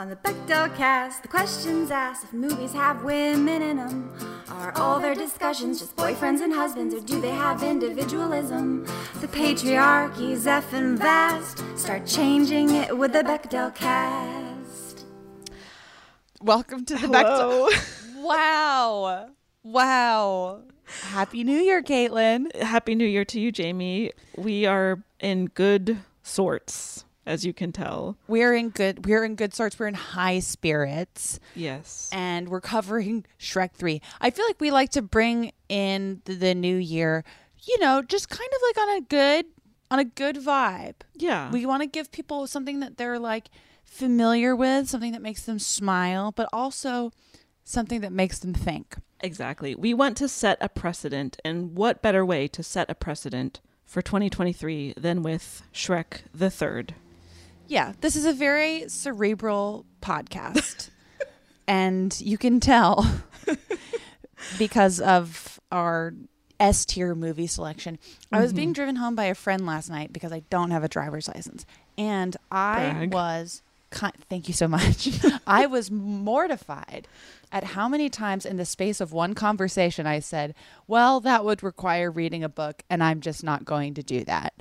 On the Bechdel cast, the questions asked if movies have women in them. Are all their discussions just boyfriends and husbands, or do they have individualism? The patriarchy's effing vast. Start changing it with the Bechdel cast. Welcome to the Hello. Bechdel. wow. Wow. Happy New Year, Caitlin. Happy New Year to you, Jamie. We are in good sorts, as you can tell. We're in good we're in good sorts. We're in high spirits. Yes. And we're covering Shrek 3. I feel like we like to bring in the, the new year, you know, just kind of like on a good on a good vibe. Yeah. We want to give people something that they're like familiar with, something that makes them smile, but also something that makes them think. Exactly. We want to set a precedent, and what better way to set a precedent for 2023 than with Shrek the Third? Yeah, this is a very cerebral podcast. and you can tell because of our S tier movie selection. I was being driven home by a friend last night because I don't have a driver's license. And I Brag. was, thank you so much. I was mortified at how many times in the space of one conversation I said, well, that would require reading a book, and I'm just not going to do that.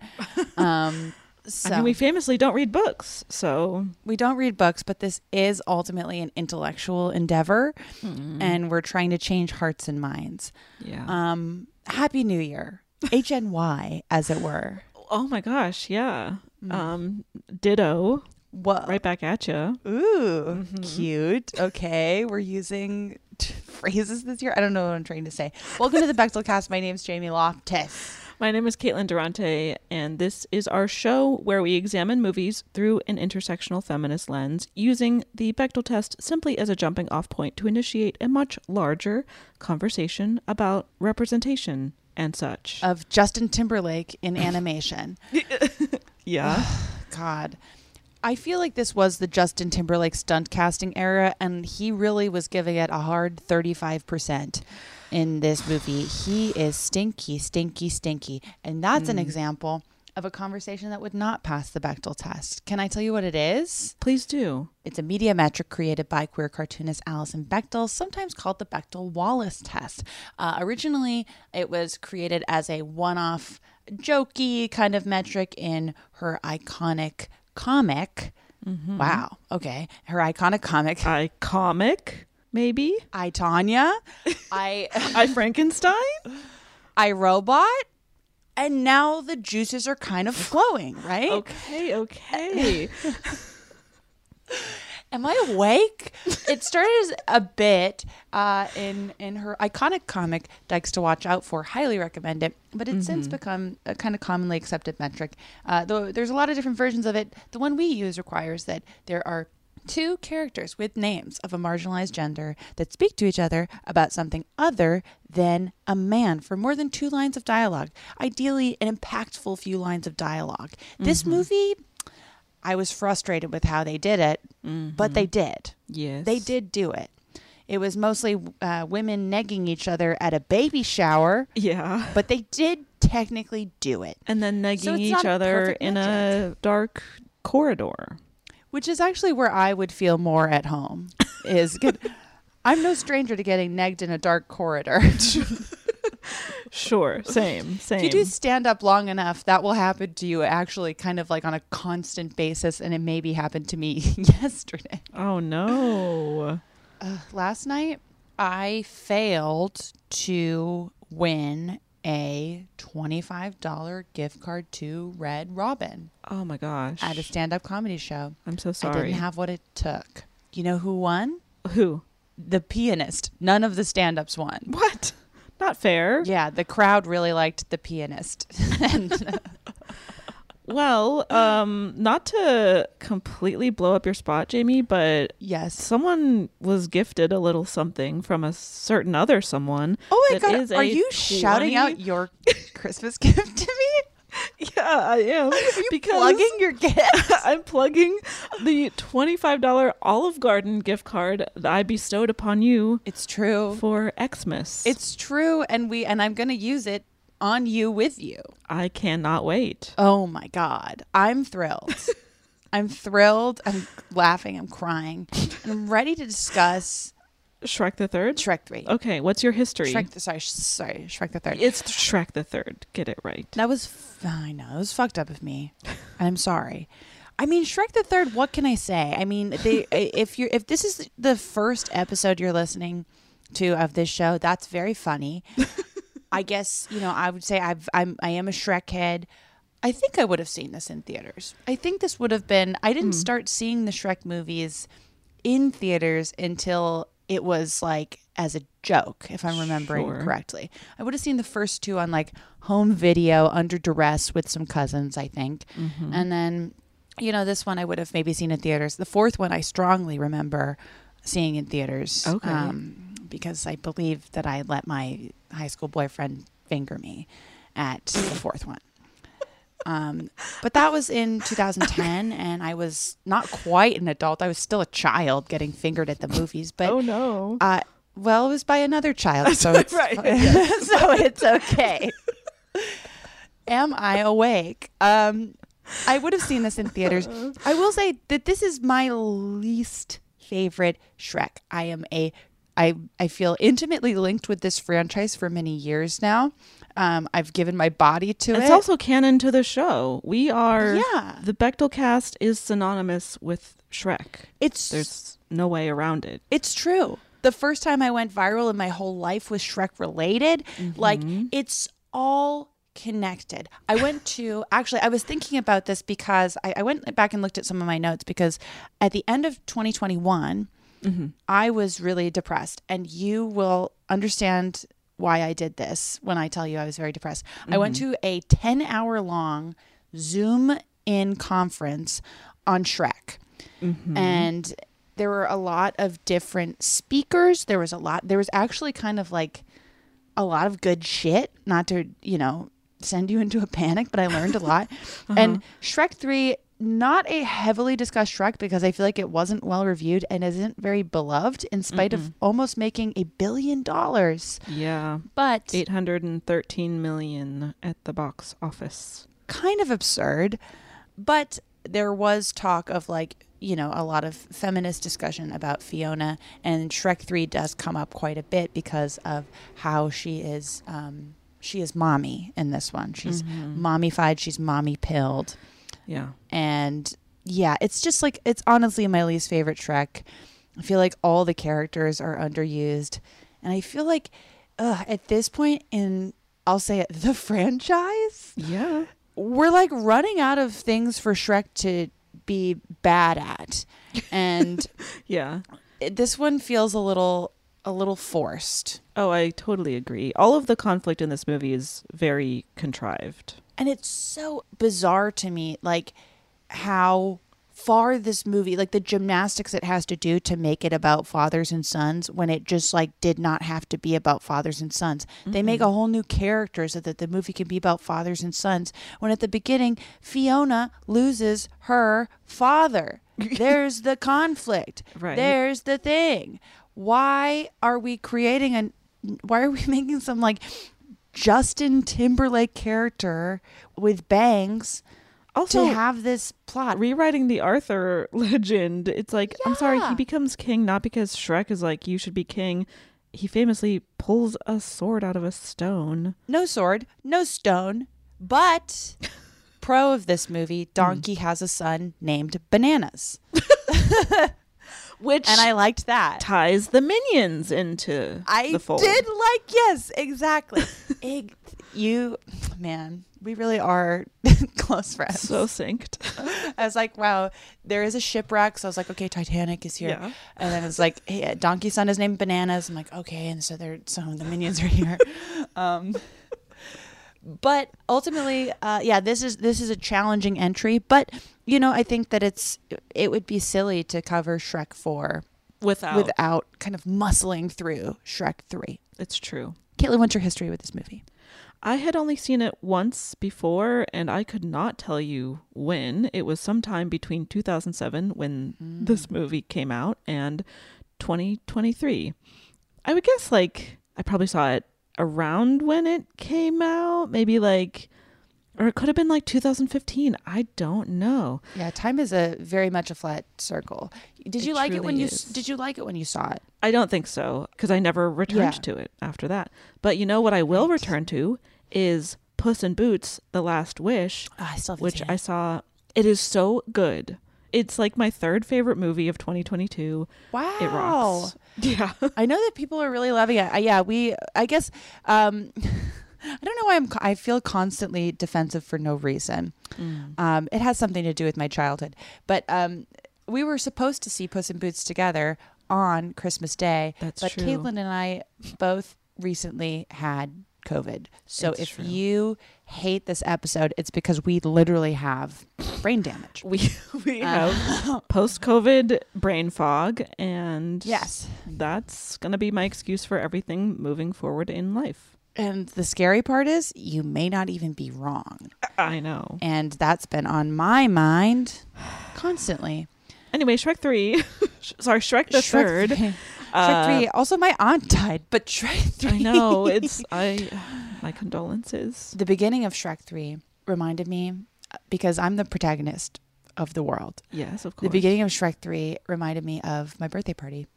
Um, so I mean, we famously don't read books, so we don't read books, but this is ultimately an intellectual endeavor, and we're trying to change hearts and minds. yeah. Um, Happy New Year, HNY, as it were. oh my gosh, yeah. Um, ditto. What? Right back at you. Ooh, cute. Okay, we're using t- phrases this year. I don't know what I'm trying to say. Welcome to the Bechdel Cast. My name's Jamie Loftus. My name is Caitlin Durante, and this is our show where we examine movies through an intersectional feminist lens, using the Bechdel test simply as a jumping off point to initiate a much larger conversation about representation and such. Of Justin Timberlake in animation. yeah. God. I feel like this was the Justin Timberlake stunt casting era, and he really was giving it a hard 35% in this movie. He is stinky, stinky, stinky. And that's an example of a conversation that would not pass the Bechdel test. Can I tell you what it is? Please do. It's a media metric created by queer cartoonist Alison Bechdel, sometimes called the Bechdel Wallace test. Uh, originally, it was created as a one off, jokey kind of metric in her iconic comic. Mm-hmm. Wow. Okay. Her iconic comic, I comic, maybe? I Tanya, I I Frankenstein? I Robot, and now the juices are kind of flowing, right? Okay, okay. Am I awake? it started as a bit uh, in in her iconic comic Dykes to Watch Out For. Highly recommend it. But it's since become a kind of commonly accepted metric. Uh, though there's a lot of different versions of it. The one we use requires that there are two characters with names of a marginalized gender that speak to each other about something other than a man for more than two lines of dialogue. Ideally, an impactful few lines of dialog This movie, I was frustrated with how they did it, but they did. Yes. They did do it. It was mostly uh, women negging each other at a baby shower, Yeah. but they did technically do it. And then negging So each other in a dark corridor. which is actually where I would feel more at home. Is good. I'm no stranger to getting negged in a dark corridor. Sure. Same. Same. if you do stand up long enough, that will happen to you actually kind of like on a constant basis, and it maybe happened to me yesterday. oh no. Uh, last night, I failed to win a $25 gift card to Red Robin Oh my gosh. at a stand up comedy show. I'm so sorry. I didn't have what it took. You know who won? Who? The pianist. None of the stand ups won. What? Not fair. Yeah, the crowd really liked the pianist. and Well, um, not to completely blow up your spot, Jamie, but yes. someone was gifted a little something from a certain other someone. Oh my god, are you shouting out your Christmas gift to me? Yeah, I am. Are you because plugging your gift? I'm plugging the $25 Olive Garden gift card that I bestowed upon you It's true. for Xmas. It's true and we and I'm going to use it on you with you. I cannot wait. Oh my god. I'm thrilled. I'm thrilled. I'm laughing. I'm crying. I'm ready to discuss Shrek the Third? Shrek 3. Okay, what's your history? Shrek the, sorry, sh- sorry, Shrek the 3rd. It's Shrek the Third. Get it right. That was f- I know. It was fucked up of me. And I'm sorry. I mean, Shrek the Third. What can I say? I mean, they, if you're if this is the first episode you're listening to of this show, that's very funny. I guess you know. I would say I've I'm I am a Shrek head. I think I would have seen this in theaters. I think this would have been. I didn't hmm. start seeing the Shrek movies in theaters until it was like as a joke, if I'm remembering Sure. correctly. I would have seen the first two on like home video under duress with some cousins, I think. And then, you know, this one I would have maybe seen in theaters. The fourth one I strongly remember seeing in theaters. Okay. Um, because I believe that I let my high school boyfriend finger me at the fourth one. Um, but that was in 2010, and I was not quite an adult. I was still a child getting fingered at the movies. But oh no. uh, well, it was by another child, so it's Right, so it's okay. Am I awake? Um, I would have seen this in theaters. I will say that this is my least favorite Shrek. I am a I I feel intimately linked with this franchise for many years now. Um, I've given my body to It's it. It's also canon to the show. We are Yeah. the Bechdel cast is synonymous with Shrek. it's There's no way around it. It's true. The first time I went viral in my whole life was Shrek related. Like it's all connected. I went to actually I was thinking about this because I, I went back and looked at some of my notes because at the end of 2021 I was really depressed and you will understand why I did this when I tell you I was very depressed. I went mm-hmm. to a 10 hour long Zoom in conference on Shrek. Mm-hmm. And there were a lot of different speakers. There was a lot there was actually kind of like a lot of good shit not to you know send you into a panic but i learned a lot. Uh-huh. And shrek 3 not a heavily discussed shrek because i feel like it wasn't well reviewed and isn't very beloved in spite of almost making a billion dollars Yeah. but 813 million at the box office. kind of absurd. But there was talk of like, you know, a lot of feminist discussion about Fiona, and Shrek 3 does come up quite a bit because of how she is. Um, she is mommy in this one. She's mommified. She's mommy pilled. Yeah. And yeah, it's just like, it's honestly my least favorite Shrek. I feel like all the characters are underused. And I feel like ugh, at this point in, I'll say it, the franchise, Yeah. we're like running out of things for Shrek to be bad at. And Yeah. it- this one feels a little a little forced. Oh, I totally agree. All of the conflict in this movie is very contrived. And it's so bizarre to me like how far this movie, like the gymnastics it has to do to make it about fathers and sons when it just like did not have to be about fathers and sons. They make a whole new character so that the movie can be about fathers and sons. When at the beginning, Fiona loses her father. There's the conflict. Right. There's the thing. Why are we creating an why are we making some like Justin Timberlake character with bangs Also, to have this plot? rewriting the Arthur legend, it's like, I'm sorry, he becomes king not because Shrek is like, you should be king. He famously pulls a sword out of a stone. no sword, no stone, but pro of this movie, hmm. Donkey has a son named Bananas. Which And I liked that. ties the minions into I the fold. did like yes, exactly. Ig- you man, we really are close friends. So synced. I was like, wow, there is a shipwreck. So I was like, okay, Titanic is here. Yeah. And then it's like, hey, Donkey's son is named Bananas. I'm like, okay. And so they're, so the minions are here. um, but ultimately, uh, yeah, this is, this is a challenging entry, but you know, I think that it's, it would be silly to cover Shrek 4 Without. without kind of muscling through Shrek 3. It's true. Caitlin, what's your history with this movie? I had only seen it once before, and I could not tell you when. It was sometime between 2007, when this movie came out, and 2023. I would guess, like, I probably saw it around when it came out, maybe like, or it could have been like 2015. I don't know. Yeah, time is a very much a flat circle. Did It you like it when you did you like it when you saw it? I don't think so because I never returned Yeah. to it after that. But you know what I will return to is Puss in Boots: The Last Wish, Ah, I still which I saw. It is so good. It's like my third favorite movie of 2022. Wow. It rocks. Yeah. I know that people are really loving it. Uh, yeah, we. I guess. Um, I don't know why I'm. I feel constantly defensive for no reason. Mm. Um, it has something to do with my childhood, but um, we were supposed to see Puss in Boots together on Christmas Day. That's but true. Caitlin and I both recently had COVID. So It's if true. you hate this episode, it's because we literally have brain damage. We we Uh, have post COVID brain fog, and Yes. that's gonna be my excuse for everything moving forward in life. And the scary part is, you may not even be wrong. I know. And that's been on my mind constantly. Anyway, Shrek three, sorry, Shrek the Shrek third. Uh, Shrek 3. Also, my aunt died, but Shrek 3. I know it's I. My condolences. the beginning of Shrek 3 reminded me, because I'm the protagonist of the world. Yes, of course. The beginning of Shrek 3 reminded me of my birthday party.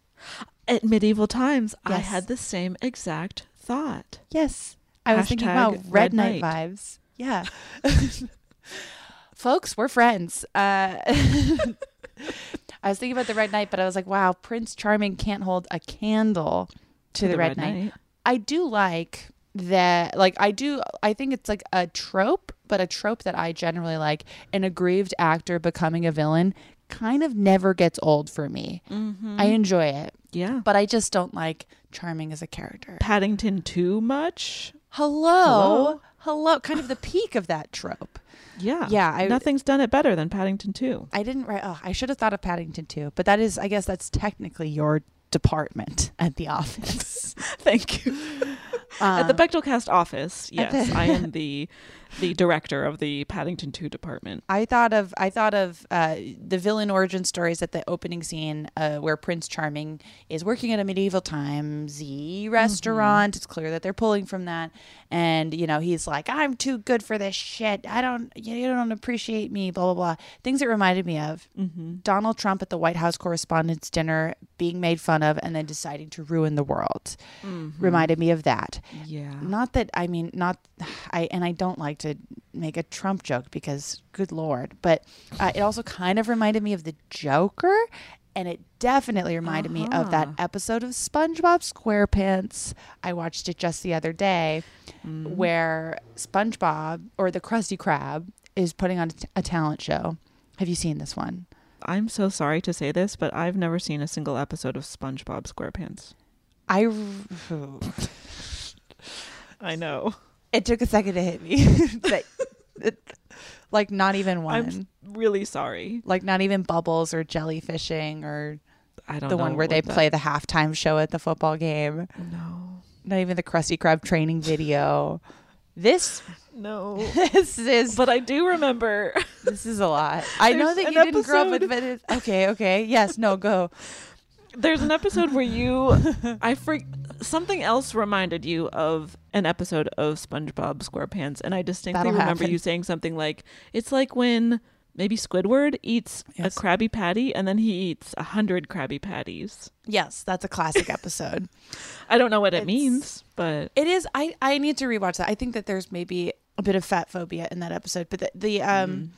At medieval times, I had the same exact thought. Yes. I was thinking about Red, Red Knight, Knight. vibes. Yeah. Folks, we're friends. Uh, I was thinking about the Red Knight, but I was like, wow, Prince Charming can't hold a candle to, the, Red, Knight. I do like that. Like, I do, I think it's like a trope, but a trope that I generally like. An aggrieved actor becoming a villain kind of never gets old for me. Mm-hmm. I enjoy it, Yeah. but I just don't like Charming as a character. Paddington too much? Hello. Hello. Hello, kind of the peak of that trope. Yeah. Yeah, I- Nothing's done it better than Paddington 2. I didn't write. Oh, I should have thought of Paddington too, but that is, I guess, that's technically your department at the office. Thank you. At the Bechdelcast office, Uh, yes, the- I am the the director of the Paddington 2 department. I thought of I thought of uh, the villain origin stories at the opening scene uh, where Prince Charming is working at a medieval times restaurant. It's clear that they're pulling from that, and you know he's like, "I'm too good for this shit. I don't, you don't appreciate me." Blah blah blah. Things it reminded me of Donald Trump at the White House Correspondents' Dinner being made fun of and then deciding to ruin the world. Reminded me of that. Yeah. Not that I mean, not I, and I don't like to make a Trump joke because, good lord, but uh, it also kind of reminded me of the Joker, and it definitely reminded me of that episode of SpongeBob SquarePants. I watched it just the other day, where SpongeBob or the Krusty Krab is putting on a, t- a talent show. Have you seen this one? I'm so sorry to say this, but I've never seen a single episode of SpongeBob SquarePants. I. I know. It took a second to hit me. That- it- like not even one. I'm really sorry. Like not even bubbles or jellyfishing or I don't the one where they that- play the halftime show at the football game. No. Not even the Krusty Krab training video. This No. this is But I do remember this is a lot. I know that you didn't grow up with but it, okay, okay. Yes, no, go. There's an episode where you I freak something else reminded you of an episode of SpongeBob SquarePants and I distinctly That'll remember happen. you saying something like it's like when maybe Squidward eats Yes. a Krabby Patty and then he eats a hundred Krabby Patties. Yes, that's a classic episode. I don't know what it means, but It is. I I need to rewatch that. I think that there's maybe a bit of fat phobia in that episode, but the, the um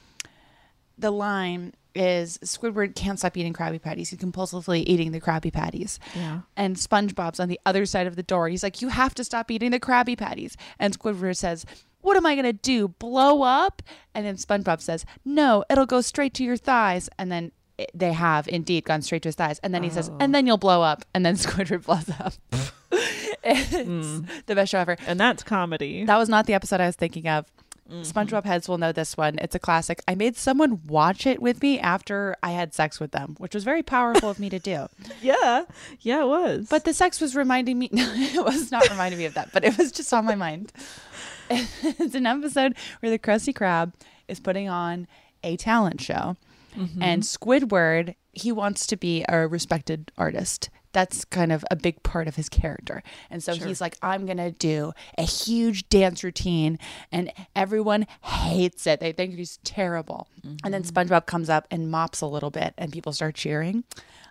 the line is Squidward can't stop eating Krabby Patties. He's compulsively eating the Krabby Patties. Yeah. And SpongeBob's on the other side of the door. He's like, "You have to stop eating the Krabby Patties." And Squidward says. What am I gonna do? Blow up? And then SpongeBob says, "No, it'll go straight to your thighs." And then it, they have indeed gone straight to his thighs. And then he says, "And oh. then you'll blow up." And then Squidward blows up. it's hmm. the best show ever. and that's comedy. That was not the episode I was thinking of. Mm-hmm. SpongeBob heads will know this one. It's a classic. I made someone watch it with me after I had sex with them, which was very powerful of me to do. yeah. Yeah, it was. But the sex was reminding me, no, it was not reminding me of that, but it was just on my mind. it's an episode where the Krusty Krab is putting on a talent show. Mm-hmm. And Squidward, he wants to be a respected artist. That's kind of a big part of his character. And so he's like, I'm going to do a huge dance routine. And everyone hates it. They think he's terrible. And then mm-hmm. SpongeBob comes up and mops a little bit, and people start cheering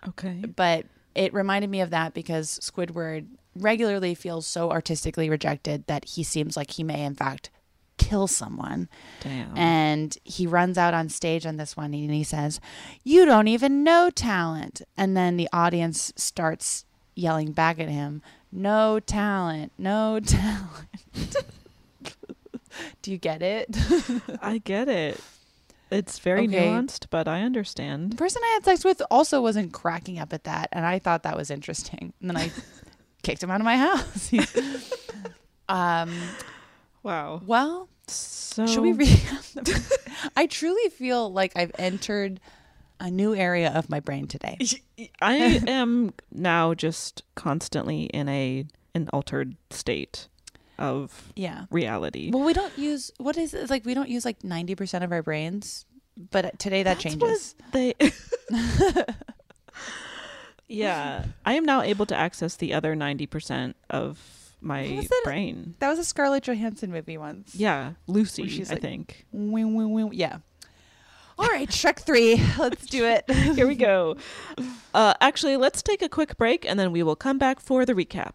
okay. but it reminded me of that because Squidward regularly feels so artistically rejected that he seems like he may in fact kill someone. Damn. And he runs out on stage on this one and he says, "You don't even know talent." And then the audience starts yelling back at him, "No talent, no talent." Do you get it? I get it. It's very Okay. nuanced, but I understand. The person I had sex with also wasn't cracking up at that, and I thought that was interesting. And then I kicked him out of my house. um. Wow. Well, So should we read? I truly feel like I've entered a new area of my brain today. I am now just constantly in a an altered state of Yeah. reality. Well, we don't use what is it like? We don't use like ninety percent of our brains, but today that That's changes. they Yeah. I am now able to access the other 90% of my it? brain. That was a Scarlett Johansson movie once. Yeah, Lucy, she's I like- think. Yeah. All right, Shrek three. Let's do it. Here we go. Uh, actually, let's take a quick break and then we will come back for the recap.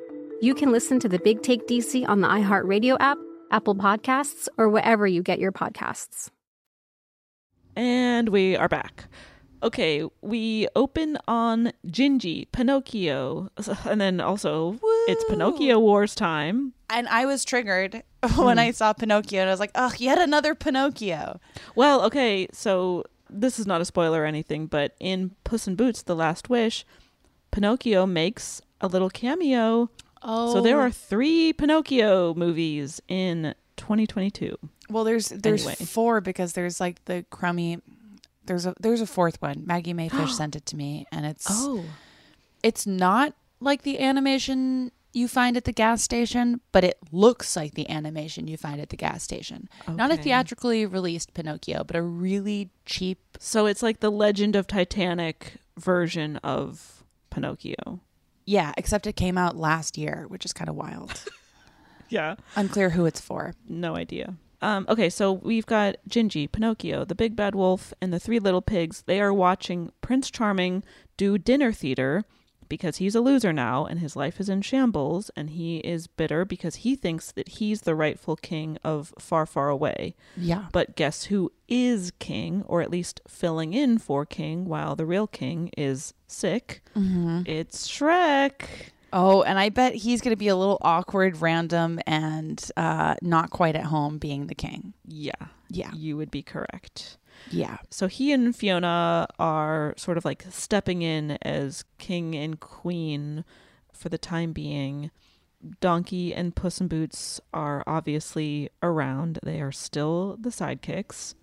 you can listen to the Big Take DC on the iHeartRadio app, Apple Podcasts, or wherever you get your podcasts. And we are back. Okay, we open on Gingy, Pinocchio, and then also it's Pinocchio Wars time. And I was triggered when hmm. I saw Pinocchio, and I was like, "Ugh, yet another Pinocchio." Well, okay, so this is not a spoiler or anything, but in Puss in Boots: The Last Wish, Pinocchio makes a little cameo. Oh, So there oh. are three Pinocchio movies in 2022. Well, there's there's Anyway. four because there's like the crummy. There's a there's a fourth one. Maggie Mae Fish sent it to me, and it's Oh. it's not like the animation you find at the gas station, but it looks like the animation you find at the gas station. Okay. Not a theatrically released Pinocchio, but a really cheap. So it's like the Legend of Titanic version of Pinocchio. Yeah, except it came out last year, which is kind of wild. Yeah. Unclear who it's for. No idea. Um, okay, so we've got Gingy, Pinocchio, the Big Bad Wolf, and the Three Little Pigs. They are watching Prince Charming do dinner theater because he's a loser now and his life is in shambles, and he is bitter because he thinks that he's the rightful king of Far, Far Away. Yeah. But guess who is king, or at least filling in for king while the real king is sick? Mhm. It's Shrek. Oh, and I bet he's going to be a little awkward, random, and uh, not quite at home being the king. Yeah. Yeah. You would be correct. Yeah. So he and Fiona are sort of like stepping in as king and queen for the time being. Donkey and Puss in Boots are obviously around. They are still the sidekicks.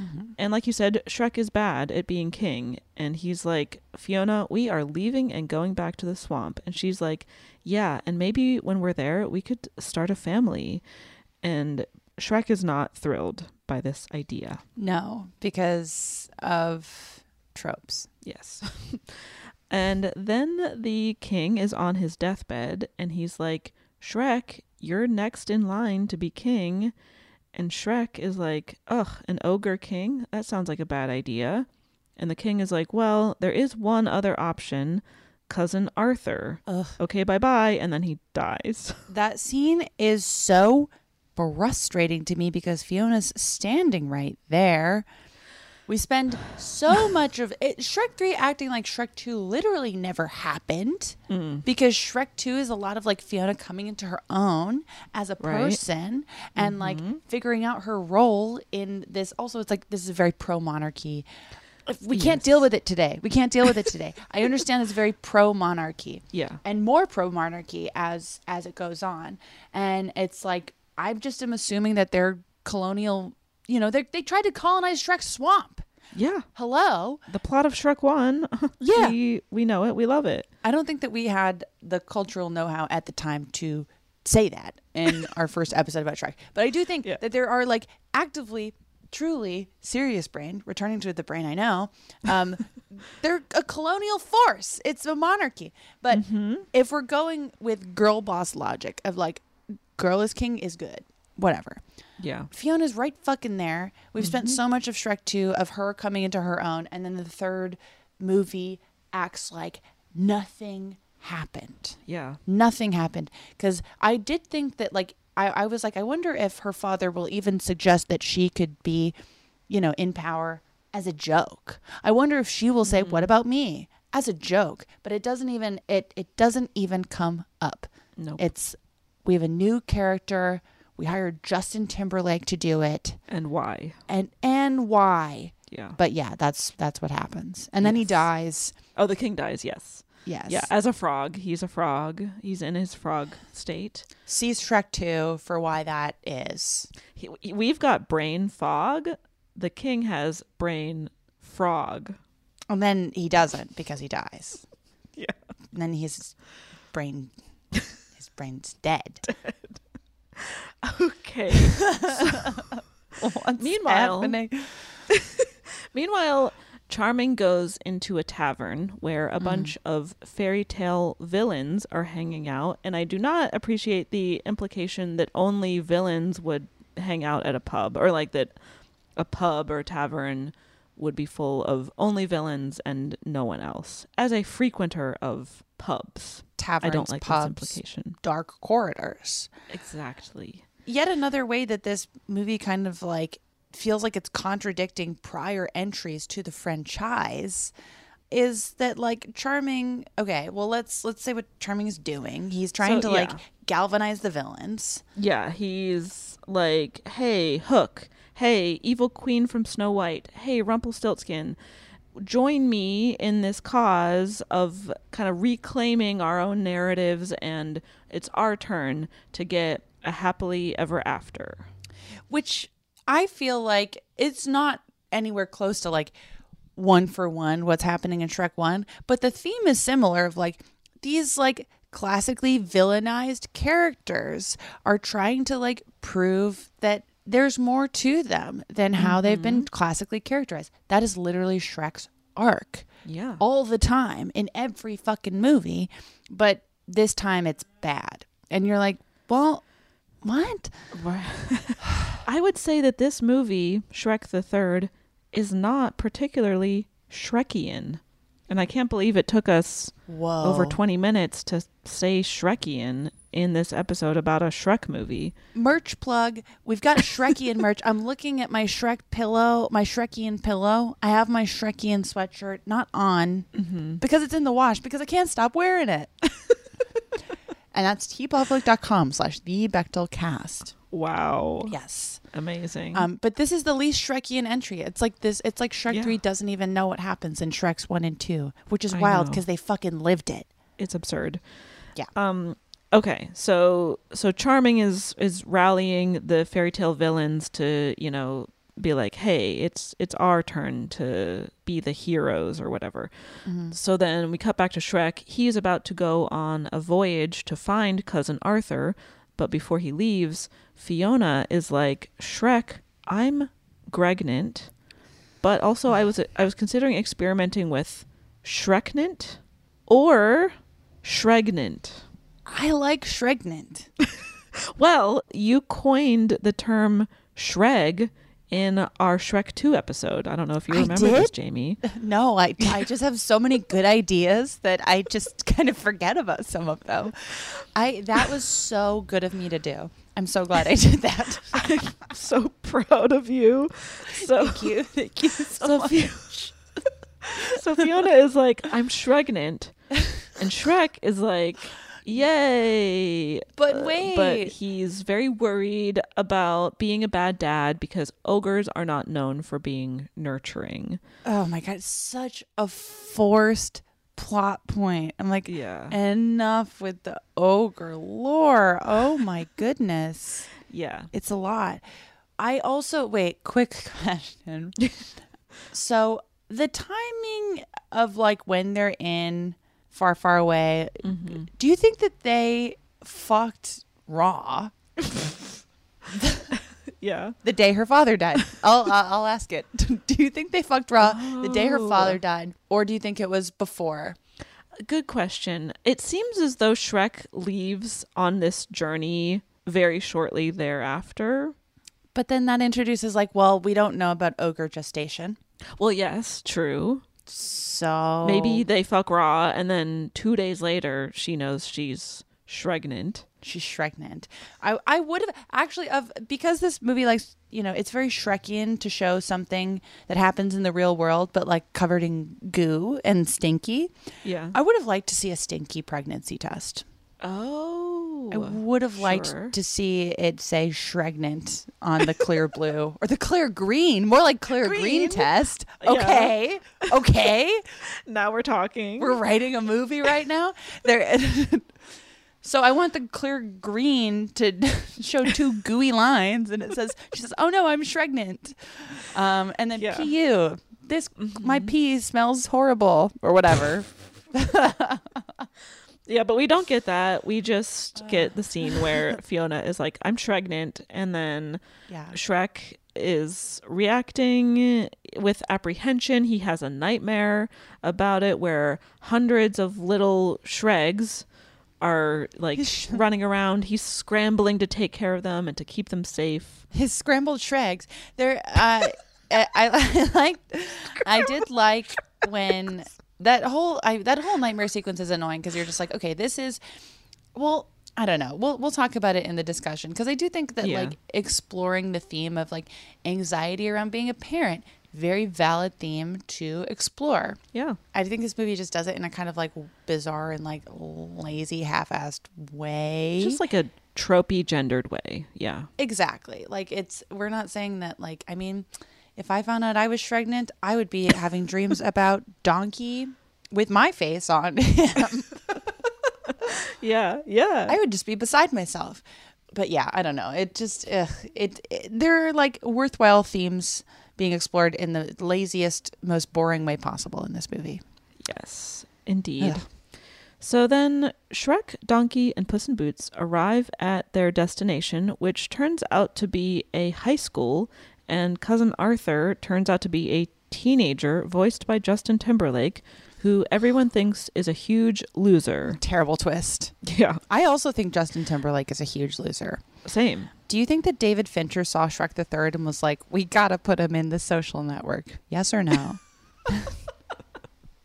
Mm-hmm. And like you said, Shrek is bad at being king. And he's like, Fiona, we are leaving and going back to the swamp. And she's like, Yeah, and maybe when we're there, we could start a family. And Shrek is not thrilled by this idea. No, because of tropes. Yes. and then the king is on his deathbed and he's like, Shrek, you're next in line to be king. And Shrek is like, ugh, an ogre king? That sounds like a bad idea. And the king is like, well, there is one other option cousin Arthur. Ugh. Okay, bye bye. And then he dies. That scene is so frustrating to me because Fiona's standing right there. We spend so much of it. Shrek 3 acting like Shrek 2 literally never happened mm. because Shrek 2 is a lot of like Fiona coming into her own as a Right. person and like mm-hmm. figuring out her role in this. Also, it's like this is a very pro monarchy. We can't deal with it today. We can't deal with it today. I understand it's very pro monarchy Yeah. and more pro monarchy as as it goes on and it's like i just am assuming that they're colonial you know they they tried to colonize shrek's swamp Yeah. hello The plot of Shrek 1. Yeah. we, we know it. We love it. i don't think that we had the cultural know-how at the time to say that in our first episode about shrek but i do think that there are like actively truly serious brain returning to the brain i know um they're a colonial force it's a monarchy but if we're going with girl boss logic of like girl is king is good whatever Yeah. Fiona's right fucking there. We've spent so much of Shrek 2 of her coming into her own, and then the third movie acts like nothing happened. Yeah. Nothing happened. Because I did think that, like, I, I was like, I wonder if her father will even suggest that she could be, you know, in power as a joke. I wonder if she will say, Mm-hmm. "What about me?" as a joke, but it doesn't even it it doesn't even come up. Nope. It's we have a new character. We hired Justin Timberlake to do it. And why? And and why? Yeah. But yeah, that's that's what happens. And then he dies. Oh, the king dies. Yes. Yes. Yeah, as a frog, he's a frog. He's in his frog state. Sees Shrek 2 for why that is. He, we've got brain fog. The king has brain frog. And then he doesn't because he dies. Yeah. And then his brain his brain's dead. Okay. What's meanwhile, happening? meanwhile, Charming goes into a tavern where a mm-hmm. bunch of fairy tale villains are hanging out, and I do not appreciate the implication that only villains would hang out at a pub, or like that a pub or tavern would be full of only villains and no one else. As a frequenter of pubs, Taverns, I don't like pubs, implication. dark corridors. Exactly. Yet another way that this movie kind of like feels like it's contradicting prior entries to the franchise is that like charming okay well let's let's say what charming is doing he's trying So, to like galvanize the villains Yeah, he's like, hey, Hook. Hey, evil queen from Snow White. Hey, Rumpelstiltskin. Join me in this cause of kind of reclaiming our own narratives, and it's our turn to get a happily ever after. which i feel like it's not anywhere close to like one for one what's happening in shrek 1 but the theme is similar of like these like classically villainized characters are trying to like prove that there's more to them than how they've been mm-hmm. classically characterized that is literally shrek's arc Yeah. all the time in every fucking movie but this time it's bad and you're like well what I would say that this movie, Shrek the Third, is not particularly Shrekian. And I can't believe it took us Whoa. over 20 minutes to say Shrekian in this episode about a Shrek movie. merch plug. We've got Shrekian merch. I'm looking at my Shrek pillow, my Shrekian pillow. I have my Shrekian sweatshirt not on because it's in the wash because I can't stop wearing it. and that's teepublic.com slash the Bechdel cast. Wow. Yes. Amazing. Um, but this is the least Shrekian entry. It's like this. It's like Shrek Yeah. three doesn't even know what happens in Shreks one and two, which is I wild because they fucking lived it. it's absurd. Yeah. Um okay, so so Charming is is rallying the fairy tale villains to, you know, be like, "Hey, it's it's our turn to be the heroes or whatever." Mhm. So then we cut back to Shrek. He's about to go on a voyage to find cousin Arthur, but before he leaves, Fiona is like, "Shrek, I'm pregnant." But also I was I was considering experimenting with Shreknant or Shregnant. I like Shregnant. Well, you coined the term Shreg in our Shrek 2 episode. I don't know if you I remember this? Jamie. No, I, I just have so many good ideas that I just kind of forget about some of them. I that was so good of me to do. I'm so glad I did that. I'm so proud of you. So Thank you. Thank you so, So much. So Fiona is like, I'm Shregnant. And Shrek is like, Yay. But Uh, wait. but he's very worried about being a bad dad because ogres are not known for being nurturing. Oh my god, such a forced plot point. I'm like, Yeah. enough with the ogre lore. Oh my goodness. Yeah. It's a lot. I also wait, quick question. so the timing of like when they're in far, far away, mm-hmm. do you think that they fucked raw Yeah. the day her father died? I'll I'll I'll ask it. do you think they fucked raw the day her Oh. father died, or do you think it was before? Good question. It seems as though Shrek leaves on this journey very shortly thereafter. But then that introduces like, well, we don't know about ogre gestation, Well, yes, true. So Maybe they fuck raw, and then two days later, she knows she's Shregnant. She's Shreknant. I I would have actually of because this movie like you know it's very Shrekian to show something that happens in the real world, but like covered in goo and stinky. Yeah. I would have liked to see a stinky pregnancy test. Oh. I would have liked sure. to see it say Shregnant on the clear blue or the clear green, more like clear green, Green? test. Yeah. Okay, okay. now we're talking. We're writing a movie right now. There. So I want the clear green to show two gooey lines, and it says she says, "Oh no, I'm Shregnant," um, and then pu this my pee smells horrible or whatever. Yeah, but we don't get that. We just get the scene where Fiona is like, I'm Shregnant, and then Yeah. Shrek is reacting with apprehension. He has a nightmare about it where hundreds of little Shregs are like running around. He's scrambling to take care of them and to keep them safe. His scrambled Shregs. They're uh, I, I liked. I did like when that whole I that whole nightmare sequence is annoying because you're just like, okay, this is well. I don't know. We'll we'll talk about it in the discussion because I do think that Yeah. like exploring the theme of like anxiety around being a parent, very valid theme to explore. Yeah. I think this movie just does it in a kind of like bizarre and like lazy, half-assed way. Just like a tropey gendered way. Yeah. Exactly. Like it's we're not saying that like I mean, if I found out I was pregnant, I would be having dreams about donkey with my face on him. yeah, yeah. I would just be beside myself. But yeah, I don't know. It just ugh, it, it there are like worthwhile themes being explored in the laziest, most boring way possible in this movie. Yes, indeed. Ugh. So then Shrek, Donkey, and Puss in Boots arrive at their destination, which turns out to be a high school, and cousin Arthur turns out to be a teenager voiced by Justin Timberlake, who everyone thinks is a huge loser. Terrible twist. Yeah. I also think Justin Timberlake is a huge loser. Same. Do you think that David Fincher saw Shrek the Third and was like, "We gotta put him in the Social Network"? Yes or no?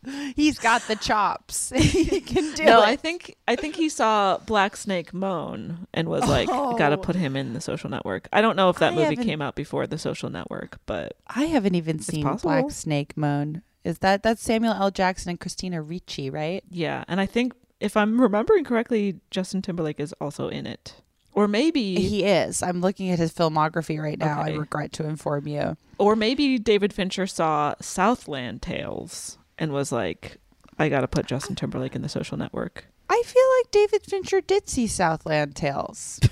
He's got the chops. he can do no, it. I think I think he saw Black Snake moan and was like, oh. "Gotta Oh. put him in the Social Network." I don't know if that I movie came out before the Social Network, but I haven't even seen possible. Black Snake Moan. Is that that's Samuel L. Jackson and Christina Ricci, right? Yeah, and I think if I'm remembering correctly, Justin Timberlake is also in it. Or maybe He is. I'm looking at his filmography right now. I regret to inform you. or maybe David Fincher saw Southland Tales and was like, I got to put Justin Timberlake in the social network. I feel like David Fincher did see Southland Tales.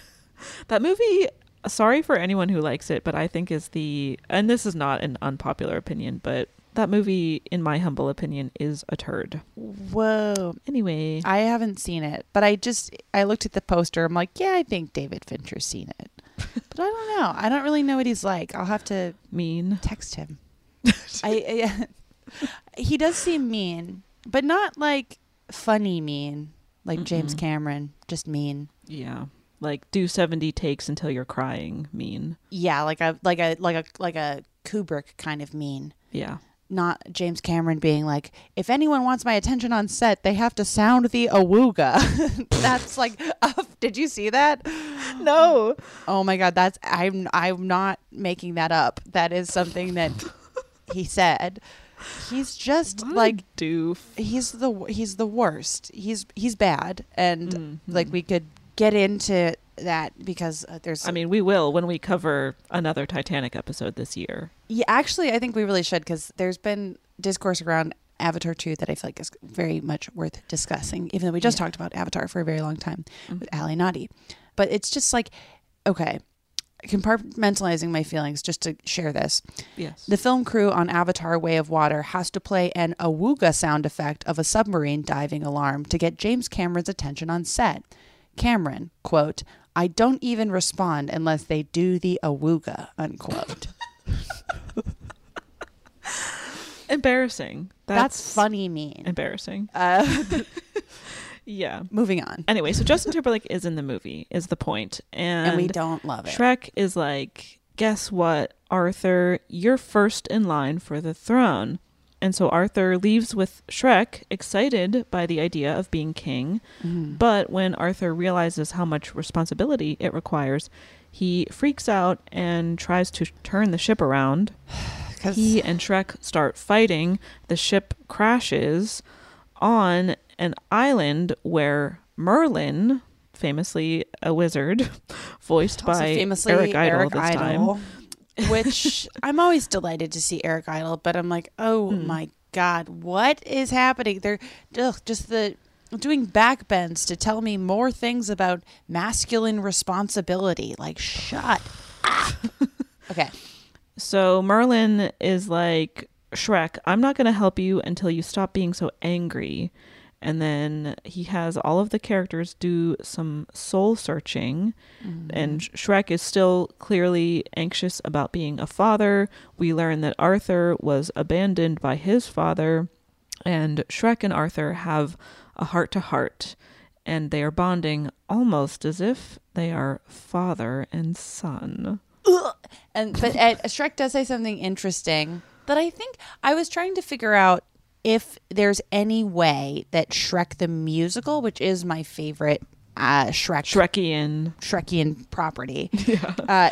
That movie, sorry for anyone who likes it, but I think is the and this is not an unpopular opinion, but that movie in my humble opinion is a turd. Whoa. Anyway, I haven't seen it, but I just I looked at the poster. I'm like, yeah, I think David Fincher's seen it, but I don't know. I don't really know what he's like. I'll have to mean text him. I, I he does seem mean, but not like funny mean, like James Mm-mm. Cameron, just mean. Yeah. Like do 70 takes until you're crying mean. Yeah, like a like a like a like a Kubrick kind of mean. Yeah. Not James Cameron being like, if anyone wants my attention on set, they have to sound the awooga. that's like, uh, did you see that? No. Oh my god, that's I'm I'm not making that up. That is something that he said. He's just like doof. He's the he's the worst. He's he's bad, and Mm-hmm. like we could get into that because uh, there's. I mean, we will when we cover another Titanic episode this year. Yeah, actually, I think we really should because there's been discourse around Avatar 2 that I feel like is very much worth discussing, even though we just Yeah. talked about Avatar for a very long time Mhm. with Ali Nadi. But it's just like, okay, compartmentalizing my feelings just to share this. Yes. The film crew on Avatar Way of Water has to play an awooga sound effect of a submarine diving alarm to get James Cameron's attention on set. Cameron, quote, I don't even respond unless they do the awooga, unquote. Embarrassing. That's, funny mean. Embarrassing. Uh, yeah. moving on. Anyway, so Justin Timberlake is in the movie, is the point. And, And we don't love it. Shrek is like, guess what, Arthur? You're first in line for the throne. And so Arthur leaves with Shrek, excited by the idea of being king. Mhm. But when Arthur realizes how much responsibility it requires, he freaks out and tries to turn the ship around. He and Shrek start fighting. The ship crashes on an island where Merlin, famously a wizard, voiced Also by famously Eric Idle Eric this Idle, time. which I'm always delighted to see Eric Idle, but I'm like, oh Hmm. my god, what is happening? They're ugh, just the doing backbends to tell me more things about masculine responsibility. Like, shut up. okay. So Merlin is like, Shrek, I'm not going to help you until you stop being so angry. And then he has all of the characters do some soul searching. And mm-hmm. Shrek is still clearly anxious about being a father. We learn that Arthur was abandoned by his father. And Shrek and Arthur have a heart to heart. And they are bonding almost as if they are father and son. Ugh. And but Ed, Shrek does say something interesting that I think I was trying to figure out if there's any way that Shrek the musical, which is my favorite uh, Shrek Shrekian Shrekian property, uh,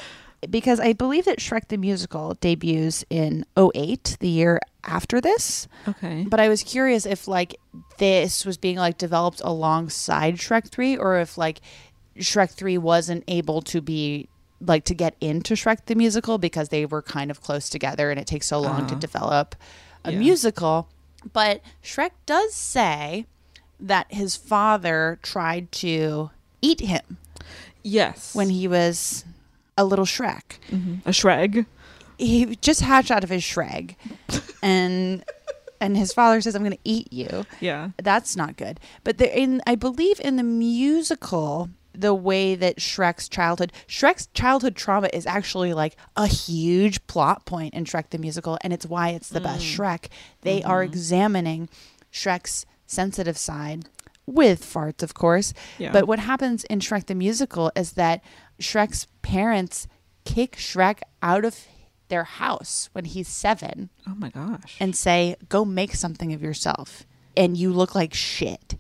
because I believe that Shrek the musical debuts in 08, the year after this. Okay. But I was curious if like this was being like developed alongside Shrek 3 or if like Shrek 3 wasn't able to be like to get into Shrek the musical because they were kind of close together and it takes so long to Uh-huh. develop a Yeah. musical. But Shrek does say that his father tried to eat him. Yes. When he was a little Shrek. Mm-hmm. A Shreg. He just hatched out of his Shreg. and and his father says, I'm gonna eat you. Yeah. That's not good. But there in I believe in the musical the way that Shrek's childhood Shrek's childhood trauma is actually like a huge plot point in Shrek the musical and it's why it's the best Mm. Shrek. They are Mhm. examining Shrek's sensitive side with farts of course. Yeah. But what happens in Shrek the musical is that Shrek's parents kick Shrek out of their house when he's 7 Oh my gosh. and say, "Go make something of yourself," and you look like shit.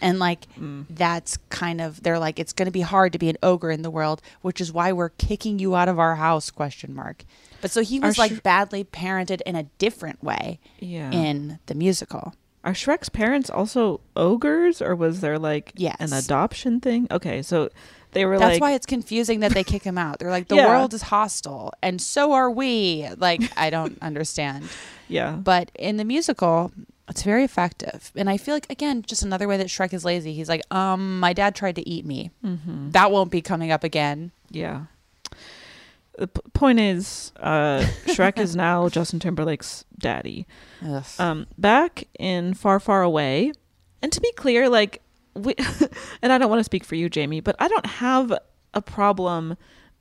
And like Mm. that's kind of they're like it's going to be hard to be an ogre in the world, which is why we're kicking you out of our house question mark. But so he was like badly parented in a different way Yeah. in the musical. Are Shrek's parents also ogres, or was there like an adoption thing? Okay, so they were That's like, why it's confusing that they kick him out. They're like the Yeah. world is hostile and so are we. Like I don't understand. Yeah. But in the musical, it's very effective. And I feel like again, just another way that Shrek is lazy. He's like, um, my dad tried to eat me. Mhm. That won't be coming up again. yeah. The p- point is, uh, Shrek is now Justin Timberlake's daddy. Ugh. Um, back in Far, Far Away, and to be clear, like, we, and I don't want to speak for you, Jamie, but I don't have a problem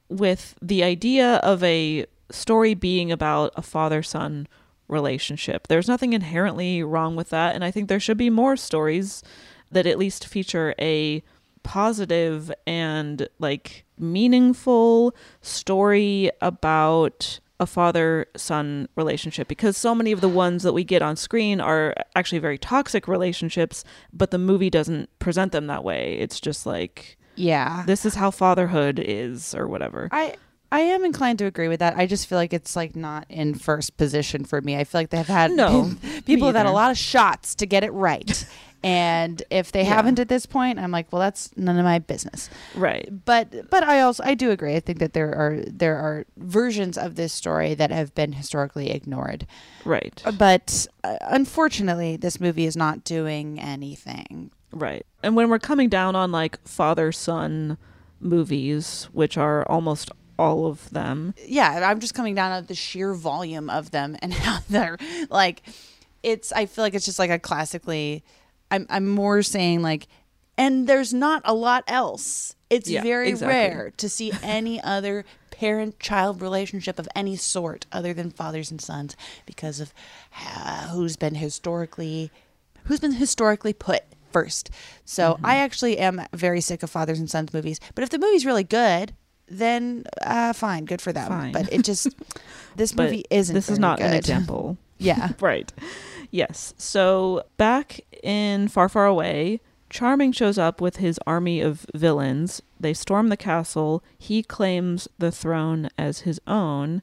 with the idea of a story being about a father son relationship. There's nothing inherently wrong with that, and I think there should be more stories that at least feature a positive and like meaningful story about a father son relationship because so many of the ones that we get on screen are actually very toxic relationships but the movie doesn't present them that way it's just like Yeah. this is how fatherhood is or whatever I I am inclined to agree with that. I just feel like it's like not in first position for me. I feel like they've had No, people have had a lot of shots to get it right. and if they Yeah. haven't at this point, I'm like, well, that's none of my business. right But but I also I do agree. I think that there are there are versions of this story that have been historically ignored. right But uh, unfortunately, this movie is not doing anything. Right. And when we're coming down on like father son movies, which are almost all of them. Yeah, I'm just coming down at the sheer volume of them and how they're like it's I feel like it's just like a classically I'm I'm more saying like and there's not a lot else. It's Yeah, very exactly. rare to see any other parent child relationship of any sort other than fathers and sons because of who's been historically who's been historically put first. So Mm-hmm. I actually am very sick of fathers and sons movies. But if the movie's really good, then uh, fine, good for them. Fine. But it just this movie isn't. This is not an example. Yeah. right. Yes. So back in Far Far Away, Charming shows up with his army of villains. They storm the castle. He claims the throne as his own,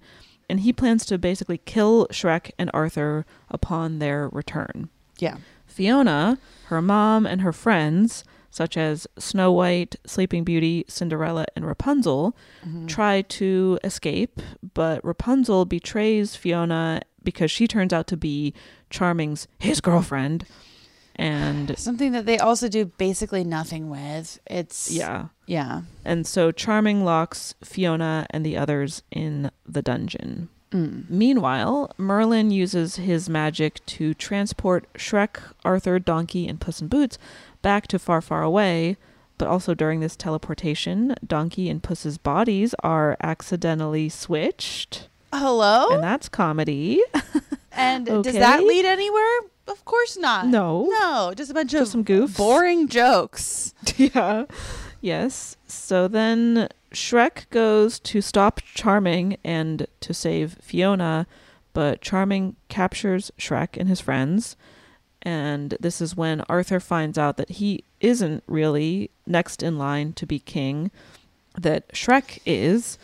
and he plans to basically kill Shrek and Arthur upon their return. Yeah. Fiona, her mom, and her friends, such as Snow White, Sleeping Beauty, Cinderella, and Rapunzel, Mhm. try to escape, but Rapunzel betrays Fiona because she turns out to be Charming's his girlfriend. And Something that they also do basically nothing with. It's yeah. Yeah. And so Charming locks Fiona and the others in the dungeon. Mm. Meanwhile, Merlin uses his magic to transport Shrek, Arthur, Donkey, and Puss in Boots back to far, far away. But also during this teleportation, Donkey and Puss's bodies are accidentally switched. Hello? And that's comedy. And does that lead anywhere? Of course not. No. No, just a bunch of some goofs. boring jokes. yeah. Yes. So then Shrek goes to stop Charming and to save Fiona, but Charming captures Shrek and his friends. And this is when Arthur finds out that he isn't really next in line to be king, that Shrek is,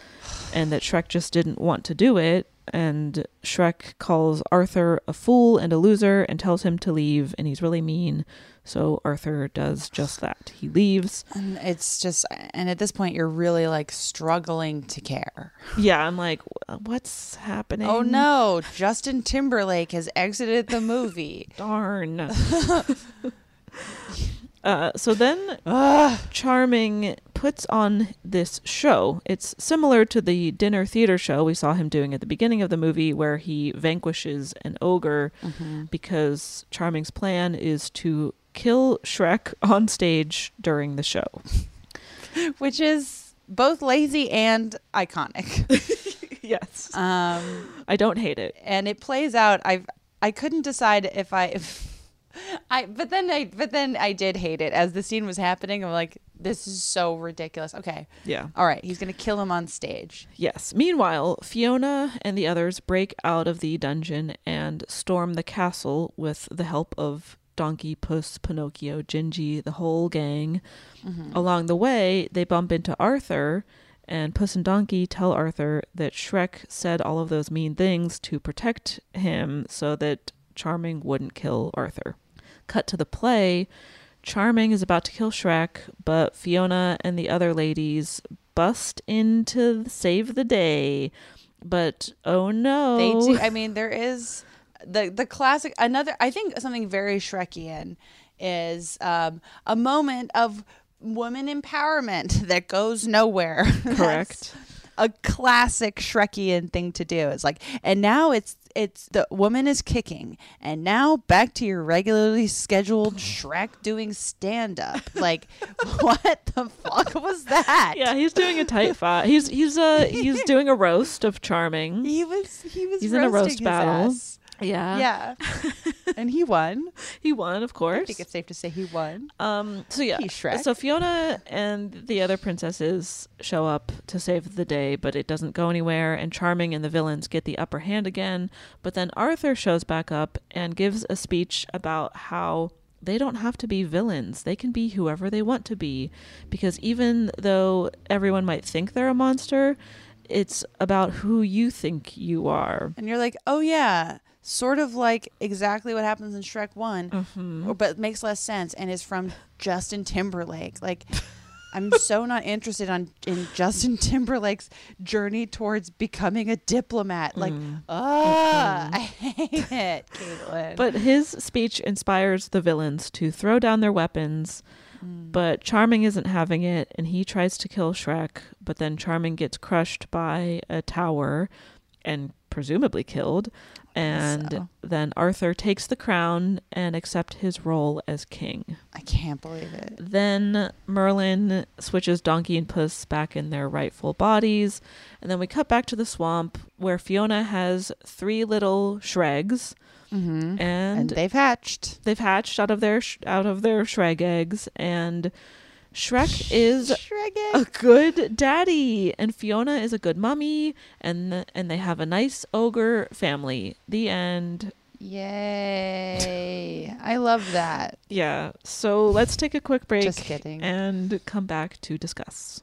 and that Shrek just didn't want to do it. And Shrek calls Arthur a fool and a loser and tells him to leave, and he's really mean. So Arthur does just that. He leaves. And it's just, and at this point, you're really like struggling to care. Yeah, I'm like, what's happening? Oh no, Justin Timberlake has exited the movie. Darn. Uh, so then, Ah. Charming puts on this show. It's similar to the dinner theater show we saw him doing at the beginning of the movie, where he vanquishes an ogre Mhm. because Charming's plan is to kill Shrek on stage during the show. Which is both lazy and iconic. yes. Um, I don't hate it. and it plays out. I I couldn't decide if I if I but then I but then I did hate it as the scene was happening. I'm like, this is so ridiculous. Okay, Yeah. all right, he's gonna kill him on stage. Yes. Meanwhile, Fiona and the others break out of the dungeon and storm the castle with the help of Donkey, Puss, Pinocchio, Gingy, the whole gang. Mhm. Along the way, they bump into Arthur, and Puss and Donkey tell Arthur that Shrek said all of those mean things to protect him so that Charming wouldn't kill Arthur. Cut to the play. Charming is about to kill Shrek, but Fiona and the other ladies bust in to save the day. But oh no. They do. I mean, there is the the classic. Another, I think, something very Shrekian is um, a moment of woman empowerment that goes nowhere. Correct. A classic Shrekian thing to do. It's like, and now it's it's the woman is kicking, and now back to your regularly scheduled Shrek doing stand up. Like, what the fuck was that? Yeah, he's doing a tight fight. He's he's uh he's doing a roast of Charming. He was he was He's in a roast battle. ass. Yeah. Yeah. and he won. He won, of course. I think it's safe to say he won. Um. So yeah. He's Shrek. So Fiona and the other princesses show up to save the day, but it doesn't go anywhere. And Charming and the villains get the upper hand again. But then Arthur shows back up and gives a speech about how they don't have to be villains. They can be whoever they want to be, because even though everyone might think they're a monster, it's about who you think you are. And you're like, oh yeah, sort of like exactly what happens in Shrek One, Mm-hmm. or- but makes less sense and is from Justin Timberlake. Like, I'm so not interested on in Justin Timberlake's journey towards becoming a diplomat. Like, ah, I hate it, Caitlin. But his speech inspires the villains to throw down their weapons. Mm. But Charming isn't having it, and he tries to kill Shrek. But then Charming gets crushed by a tower and presumably killed. And So. then Arthur takes the crown and accepts his role as king. I can't believe it. Then Merlin switches Donkey and Puss back in their rightful bodies. And then we cut back to the swamp where Fiona has three little Shregs. Mhm. And, And they've hatched. They've hatched out of their sh- out of their Shreg eggs, and Shrek is a good daddy, and Fiona is a good mummy, and the, and they have a nice ogre family. The end. Yay! I love that. Yeah. So let's take a quick break. Just kidding. And come back to discuss.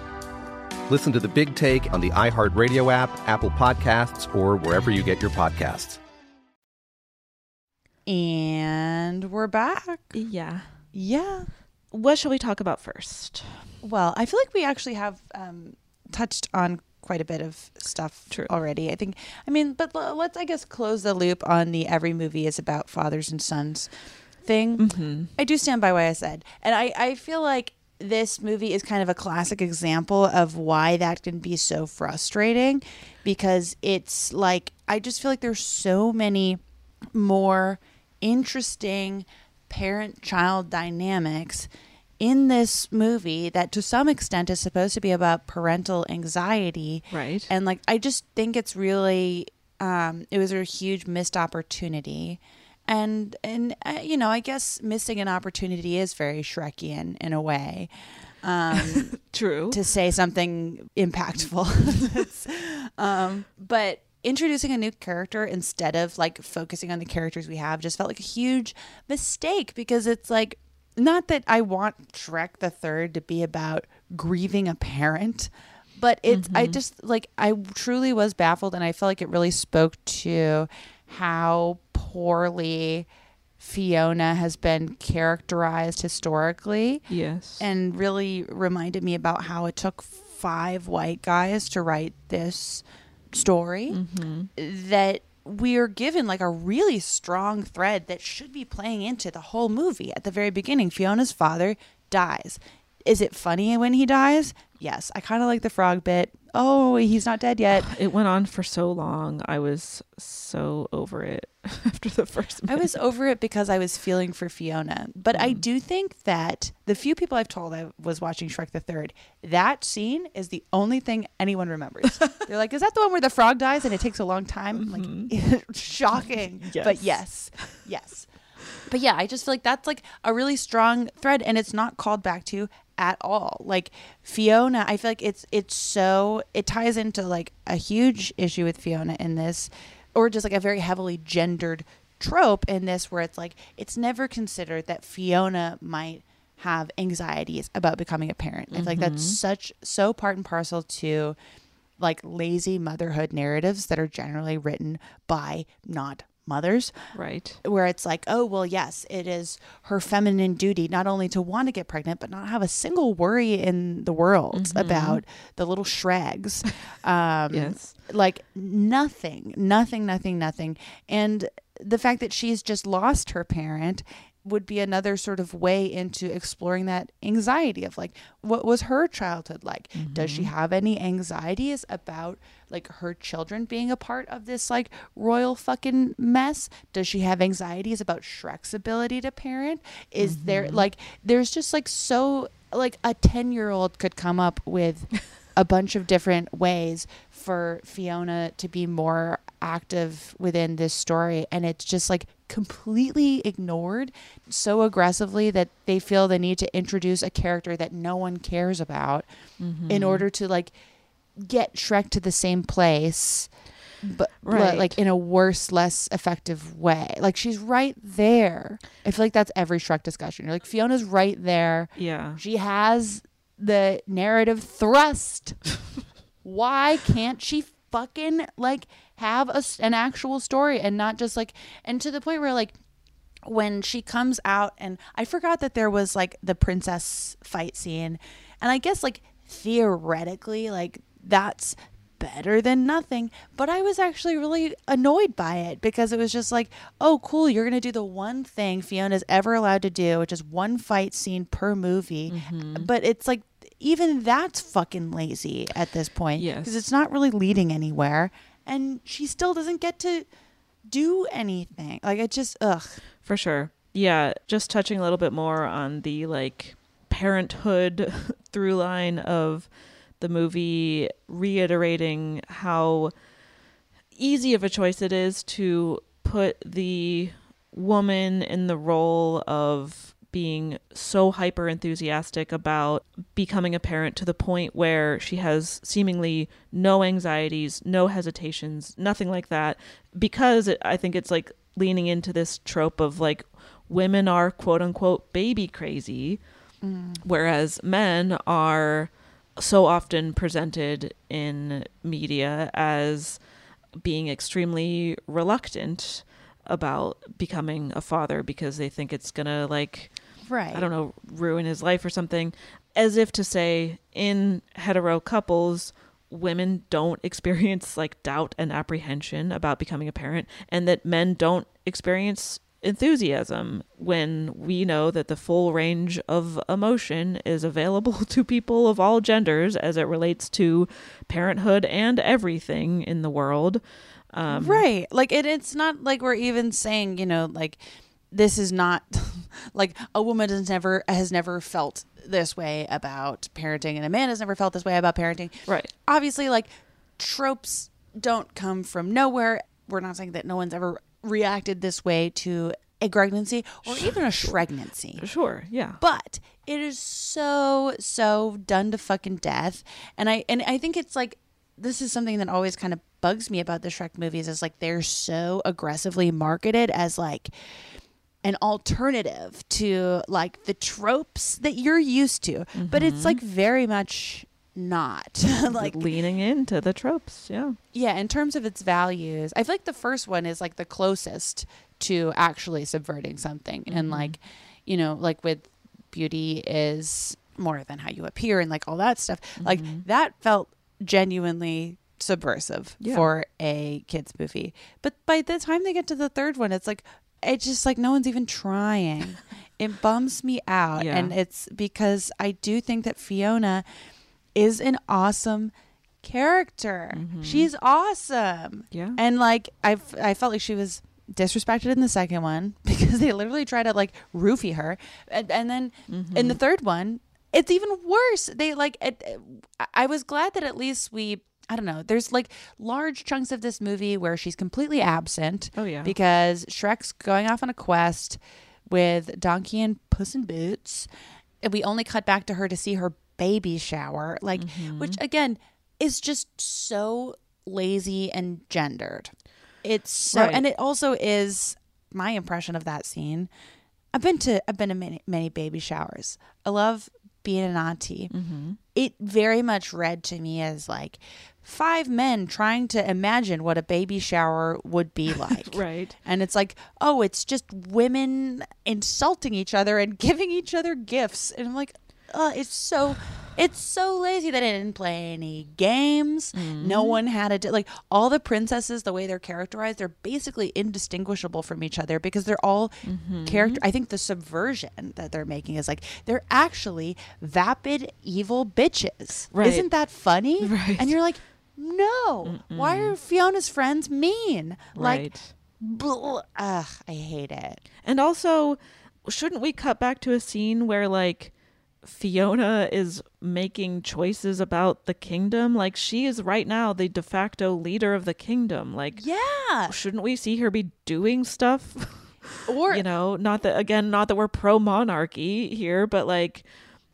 Listen to the big take on the iHeartRadio app, Apple Podcasts, or wherever you get your podcasts. And we're back. Yeah. Yeah. What shall we talk about first? Well, I feel like we actually have um, touched on quite a bit of stuff True. already. I think, I mean, but l- let's, I guess, close the loop on the every movie is about fathers and sons thing. Mm-hmm. I do stand by what I said. And I, I feel like this movie is kind of a classic example of why that can be so frustrating because it's like, I just feel like there's so many more interesting parent child dynamics in this movie that to some extent is supposed to be about parental anxiety Right. and like i just think it's really um it was a huge missed opportunity and and uh, you know i guess missing an opportunity is very shrekian in a way um True. to say something impactful um but introducing a new character instead of like focusing on the characters we have just felt like a huge mistake because it's like not that I want Shrek the Third to be about grieving a parent, but it's I just like I truly was baffled and I felt like it really spoke to how poorly Fiona has been characterized historically. Yes. And really reminded me about how it took five white guys to write this story mm-hmm. that we are given like a really strong thread that should be playing into the whole movie at the very beginning fiona's father dies Is it funny when he dies? Yes. I kind of like the frog bit. Oh, he's not dead yet. It went on for so long. I was so over it after the first. I was over it because I was feeling for Fiona. But I mm. do think that the few people I've told I was watching Shrek the Third, that scene is the only thing anyone remembers. They're like, "Is that the one where the frog dies and it takes a long time?" I'm Like, mm-hmm. shocking. But yes, yes. But yeah, I just feel like that's like a really strong thread, and it's not called back to at all. Like Fiona, I feel like it's it's so it ties into like a huge issue with Fiona in this, or just like a very heavily gendered trope in this, where it's like it's never considered that Fiona might have anxieties about becoming a parent. I feel like that's Mhm. such so part and parcel to like lazy motherhood narratives that are generally written by not mothers. Right. Where it's like, oh, well, yes, it is her feminine duty not only to want to get pregnant, but not have a single worry in the world Mhm. about the little shregs. Um, Yes. Like nothing, nothing, nothing, nothing. And the fact that she's just lost her parent would be another sort of way into exploring that anxiety of like what was her childhood like? Does she mm-hmm. have any anxieties about like her children being a part of this like royal fucking mess? Does she have anxieties about shrek's ability to parent? Is there mm-hmm. like there's just like so like a 10 year old could come up with a bunch of different ways for Fiona to be more active within this story and it's just like completely ignored so aggressively that they feel the need to introduce a character that no one cares about in Mhm. order to like get Shrek to the same place but, but Right. like in a worse less effective way like she's right there i feel like that's every Shrek discussion you're like Fiona's right there Yeah. she has the narrative thrust. Why can't she fucking like have a, an actual story and not just like and to the point where like when she comes out and I forgot that there was like the princess fight scene. And I guess like theoretically like that's better than nothing. But I was actually really annoyed by it because it was just like oh cool you're going to do the one thing Fiona's ever allowed to do which is one fight scene per movie. Mm-hmm. But it's like even that's fucking lazy at this point Yes. because it's not really leading anywhere and she still doesn't get to do anything like it just ugh For sure. Yeah, just touching a little bit more on the like parenthood through line of the movie reiterating how easy of a choice it is to put the woman in the role of being so hyper enthusiastic about becoming a parent to the point where she has seemingly no anxieties, no hesitations, nothing like that because it, I think it's like leaning into this trope of like women are quote unquote baby crazy Mm. whereas men are so often presented in media as being extremely reluctant about becoming a father because they think it's gonna like Right. I don't know ruin his life or something. As if to say in hetero couples women don't experience like doubt and apprehension about becoming a parent and that men don't experience enthusiasm when we know that the full range of emotion is available to people of all genders as it relates to parenthood and everything in the world. Um, right. Like it, it's not like we're even saying you know like this is not like a woman has never has never felt this way about parenting and a man has never felt this way about parenting. Right. Obviously like tropes don't come from nowhere. We're not saying that no one's ever reacted this way to a pregnancy or even a shregnancy. Sure yeah. But it is so so done to fucking death. And i and i think it's like this is something that always kind of bugs me about the shrek movies is like they're so aggressively marketed as like an alternative to like the tropes that you're used to but it's like very much not like leaning into the tropes yeah yeah, in terms of its values, I feel like the first one is like the closest to actually subverting something. And Mhm. like, you know, like with beauty is more than how you appear and like all that stuff. Like that felt genuinely subversive Yeah. for a kids movie. But by the time they get to the third one, it's like it's just like no one's even trying. It bums me out. Yeah. And it's because I do think that Fiona is an awesome character. Mm-hmm. She's awesome. Yeah. And like I I felt like she was disrespected in the second one because they literally try to like roofie her. And, and then mm-hmm. in the third one, it's even worse. They like it, I was glad that at least we I don't know. There's like large chunks of this movie where she's completely absent. Oh, yeah. Because Shrek's going off on a quest with Donkey and Puss in Boots. And we only cut back to her to see her baby shower. Like mm-hmm. which again is just so lazy and gendered. It's so Right. and it also is my impression of that scene. I've been to I've been to many many baby showers. I love being an auntie. It very much read to me as like five men trying to imagine what a baby shower would be like. Right. And it's like, oh, it's just women insulting each other and giving each other gifts. And I'm like, uh, it's so it's so lazy that it didn't play any games. No mm-hmm. one had a di- like all the princesses, the way they're characterized, they're basically indistinguishable from each other because they're all mm-hmm. character. I think the subversion that they're making is like they're actually vapid, evil bitches. Right. Isn't that funny? Right. And you're like, no. Why are Fiona's friends mean? Like, Right. bl- ugh, I hate it. And also, shouldn't we cut back to a scene where like Fiona is making choices about the kingdom? Like she is right now the de facto leader of the kingdom. Like Yeah. shouldn't we see her be doing stuff? Or you know, not that again, not that we're pro monarchy here, but like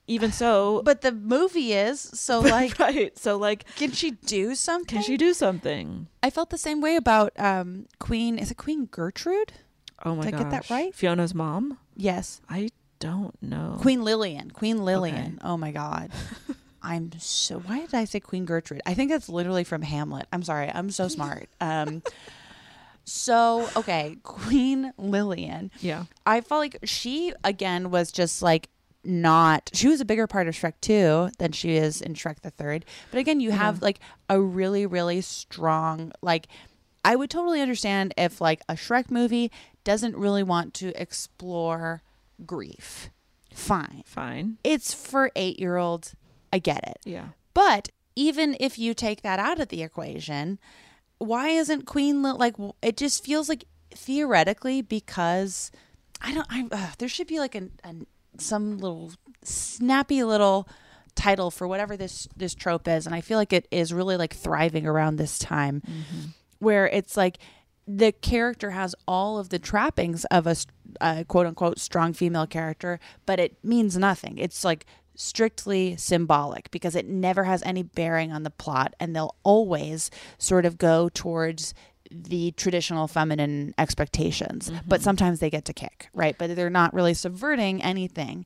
even so But the movie is so like right. So like can she do something? can she do something? I felt the same way about um Queen is it Queen Gertrude? Oh my Did I gosh. get that right? Fiona's mom? Yes. I don't know. Queen Lillian. Queen Lillian. Oh my god. I'm so why did I say Queen Gertrude? I think that's literally from Hamlet. I'm sorry. I'm so smart. Um so okay, Queen Lillian. Yeah. I felt like she again was just like not she was a bigger part of Shrek 2 than she is in Shrek the Third. But again, you have like a really, really strong like I would totally understand if like a Shrek movie doesn't really want to explore grief. Fine. Fine. It's for eight year olds. I get it. Yeah. But even if you take that out of the equation, why isn't Queen Li- like it just feels like theoretically because I don't I uh, there should be like an, an some little snappy little title for whatever this this trope is and I feel like it is really like thriving around this time where it's like the character has all of the trappings of a, quote unquote strong female character, but it means nothing. It's like strictly symbolic because it never has any bearing on the plot, and they'll always sort of go towards the traditional feminine expectations. Mm-hmm. But sometimes they get to kick, right? But they're not really subverting anything.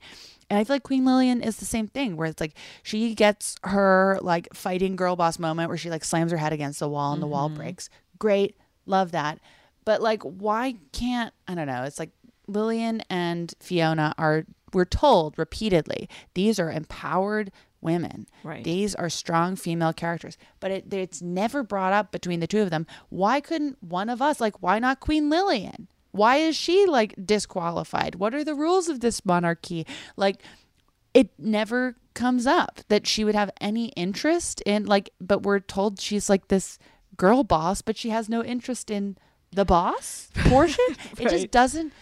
And I feel like Queen Lillian is the same thing, where it's like she gets her like fighting girl boss moment where she like slams her head against the wall and the wall mm-hmm. breaks. Great, love that. But like, why can't I don't know? It's like Lillian and Fiona are we're told repeatedly these are empowered women. Right. These are strong female characters, but it, it's never brought up between the two of them. Why couldn't one of us like? Why not Queen Lillian? Why is she like disqualified? What are the rules of this monarchy? Like, it never comes up that she would have any interest in like. But we're told she's like this girl boss, but she has no interest in the boss portion. It just doesn't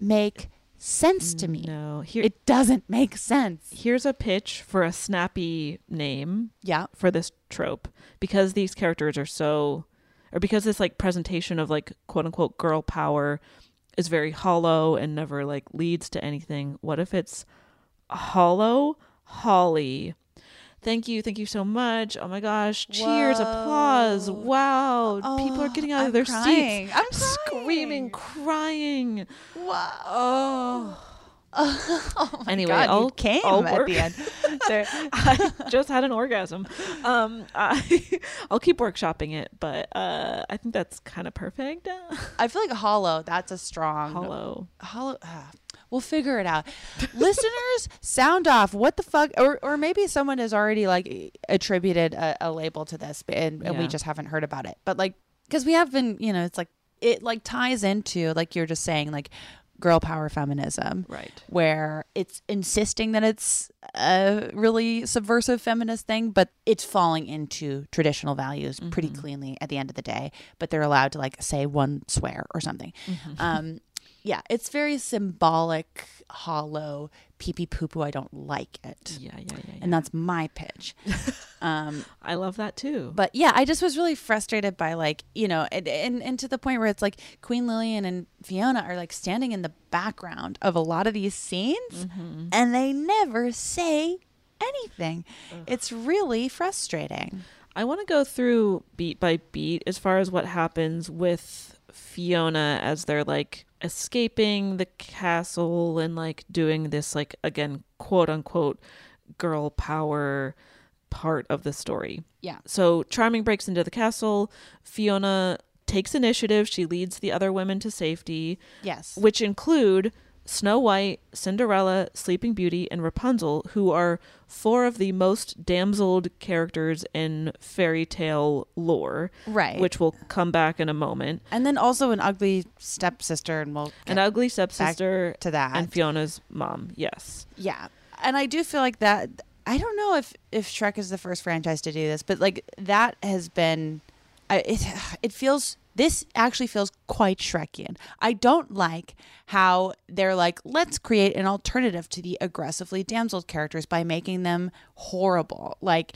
make sense to me. No, here It doesn't make sense. here's a pitch for a snappy name Yeah. for this trope because these characters are so or because this like presentation of like quote unquote girl power is very hollow and never like leads to anything what if it's hollow holly thank you thank you so much oh my gosh cheers applause wow people are getting out I'm of their crying. seats I'm crying. screaming crying Wow. oh oh my anyway, God, you I'll came I'll at the end. There- I just had an orgasm. Um, I, I'll keep workshopping it, but uh, I think that's kind of perfect. I feel like hollow. That's a strong Hollow. Hollow. ah, we'll figure it out. Listeners, sound off. What the fuck? Or or maybe someone has already like attributed a, a label to this, and, and we just haven't heard about it. But like, because we have been, you know, it's like it like ties into like you're just saying like girl power feminism. Right. Where it's insisting that it's a really subversive feminist thing, but it's falling into traditional values pretty Mhm. cleanly at the end of the day. But they're allowed to like say one swear or something. Mhm. Um, yeah, it's very symbolic, hollow, pee pee poo poo. I don't like it. Yeah, yeah, yeah. And that's my pitch. um, I love that too. but yeah, I just was really frustrated by like, you know, and, and, and to the point where it's like Queen Lillian and Fiona are like standing in the background of a lot of these scenes Mhm. and they never say anything. It's really frustrating. I want to go through beat by beat as far as what happens with Fiona as they're like escaping the castle and like doing this like again quote unquote girl power part of the story. Yeah. So Charming breaks into the castle. Fiona takes initiative. She leads the other women to safety. Yes. Which include Snow White, Cinderella, Sleeping Beauty, and Rapunzel, who are four of the most damseled characters in fairy tale lore. Right. Which will come back in a moment. And then also an ugly stepsister and we'll An ugly stepsister to that. and Fiona's mom. Yes. Yeah. And I do feel like that I don't know if if Shrek is the first franchise to do this, but like that has been I, it it feels this actually feels quite Shrekian. I don't like how they're like, let's create an alternative to the aggressively damseled characters by making them horrible. Like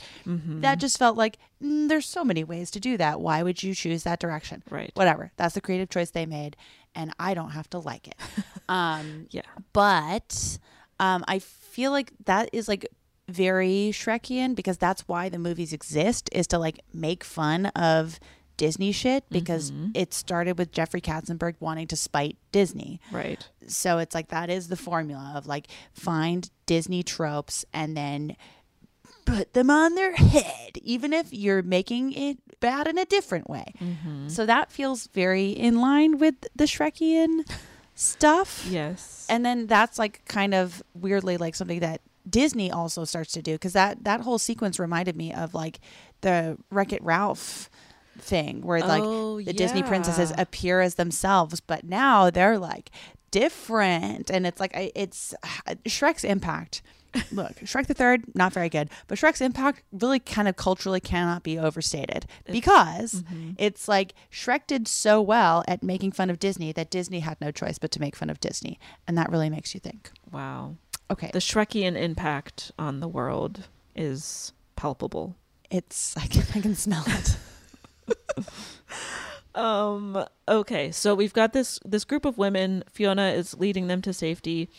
that just felt like mm, there's so many ways to do that. Why would you choose that direction? Right. Whatever. That's the creative choice they made, and I don't have to like it. Um, yeah. But um, I feel like that is like very Shrekian because that's why the movies exist is to like make fun of Disney shit because Mhm. it started with Jeffrey Katzenberg wanting to spite Disney. Right. So it's like that is the formula of like find Disney tropes and then put them on their head, even if you're making it bad in a different way. Mhm. So that feels very in line with the Shrekian stuff. Yes. And then that's like kind of weirdly like something that Disney also starts to do because that that whole sequence reminded me of like the Wreck It Ralph thing where like Oh, the Disney princesses appear as themselves, but now they're like different, and it's like I- it's Shrek's impact. Look, Shrek the Third, not very good, but Shrek's impact really kind of culturally cannot be overstated because Mhm. it's like Shrek did so well at making fun of Disney that Disney had no choice but to make fun of Disney, and that really makes you think. Wow. Okay. The Shrekian impact on the world is palpable. It's I can, I can smell it. Um okay, so we've got this this group of women, Fiona is leading them to safety.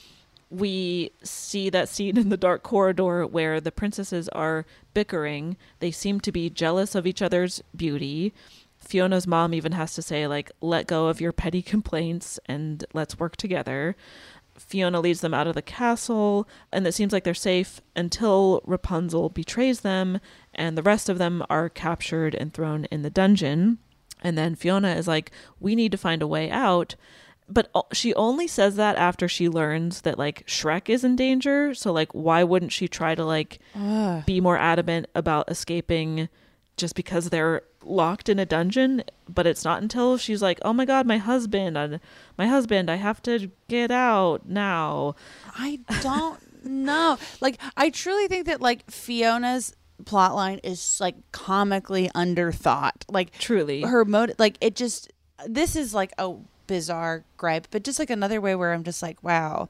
We see that scene in the dark corridor where the princesses are bickering. They seem to be jealous of each other's beauty. Fiona's mom even has to say like let go of your petty complaints and let's work together. Fiona leads them out of the castle, and it seems like they're safe until Rapunzel betrays them, and the rest of them are captured and thrown in the dungeon. And then Fiona is like, We need to find a way out. But she only says that after she learns that, like, Shrek is in danger. So, like, why wouldn't she try to, like, Ugh. be more adamant about escaping just because they're locked in a dungeon? But it's not until she's like, Oh my God, my husband, uh, my husband, I have to get out now. I don't know. Like I truly think that like Fiona's plotline is like comically underthought. Like truly. her motive like it just this is like a bizarre gripe, but just like another way where I'm just like, wow.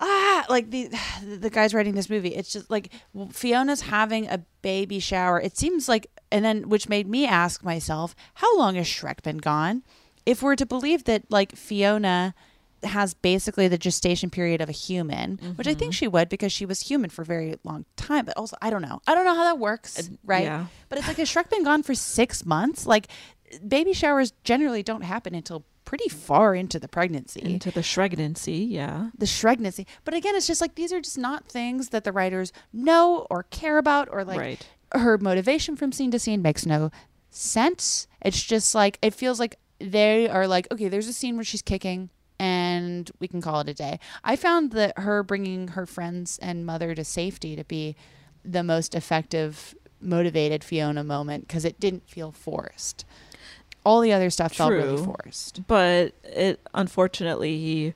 Ah, like the the guys writing this movie, it's just like Fiona's having a baby shower. It seems like, and then which made me ask myself, how long has Shrek been gone? If we're to believe that like Fiona has basically the gestation period of a human, which I think mm-hmm. she would because she was human for a very long time. But also, I don't know. I don't know how that works, right? yeah. But it's like, has Shrek been gone for six months? Like, baby showers generally don't happen until pretty far into the pregnancy. Into the shregnancy, yeah. the shregnancy. But again, it's just like these are just not things that the writers know or care about or like Right. Her motivation from scene to scene makes no sense. It's just like it feels like they are like, okay, there's a scene where she's kicking and we can call it a day. I found that her bringing her friends and mother to safety to be the most effective motivated Fiona moment because it didn't feel forced. All the other stuff felt really forced. But it unfortunately,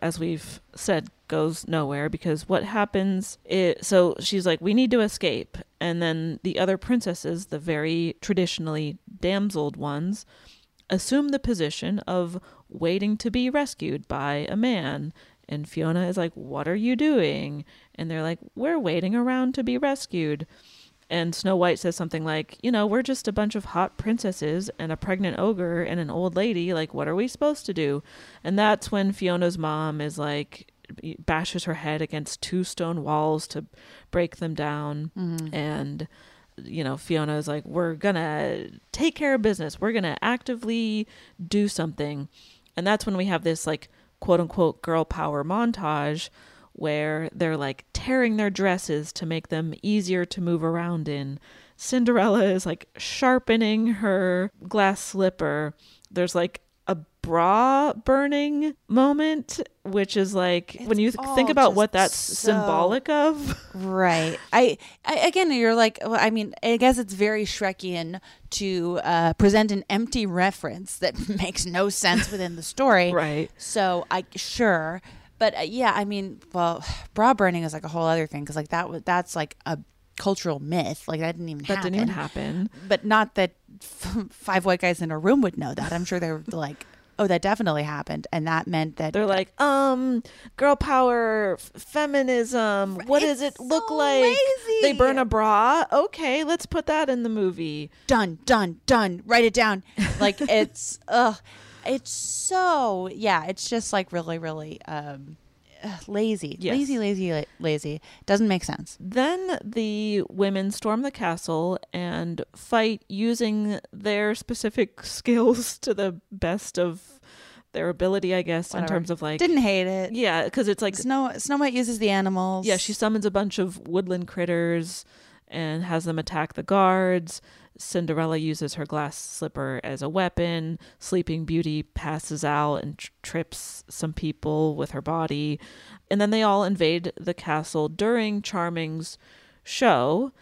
as we've said, goes nowhere because what happens is so she's like, We need to escape. And then the other princesses, the very traditionally damseled ones, assume the position of waiting to be rescued by a man. And Fiona is like, What are you doing? And they're like, We're waiting around to be rescued. And Snow White says something like, You know, we're just a bunch of hot princesses and a pregnant ogre and an old lady. Like, what are we supposed to do? And that's when Fiona's mom is like, bashes her head against two stone walls to break them down. Mhm. And, you know, Fiona is like, We're gonna take care of business. We're gonna actively do something. And that's when we have this, like, quote unquote girl power montage where they're like tearing their dresses to make them easier to move around in. Cinderella is like sharpening her glass slipper. There's like bra burning moment, which is like when you th- think about what that's so- symbolic of. Right. I, I again, you're like, well, I mean, I guess it's very Shrekian to uh, present an empty reference that makes no sense within the story. Right. So I sure, but uh, yeah, I mean, well, bra burning is like a whole other thing because like that that's like a cultural myth. Like that didn't even happen. That happen. didn't even happen. But not that f- five white guys in a room would know that. I'm sure they're like. Oh, that definitely happened, and that meant that They're like, um, girl power, f- feminism. What does it look like? They burn a bra. Okay, let's put that in the movie. done, done, done. Write it down. Like it's, ugh, it's so yeah. It's just like really, really um, ugh, lazy, Yes. lazy, lazy, la- lazy. Doesn't make sense. Then the women storm the castle and fight using their specific skills to the best of their ability, I guess, in Whatever. terms of like. Didn't hate it. Yeah, because it's like Snow Snow White uses the animals. Yeah, she summons a bunch of woodland critters and has them attack the guards. Cinderella uses her glass slipper as a weapon. Sleeping Beauty passes out and tr- trips some people with her body. And then they all invade the castle during Charming's show.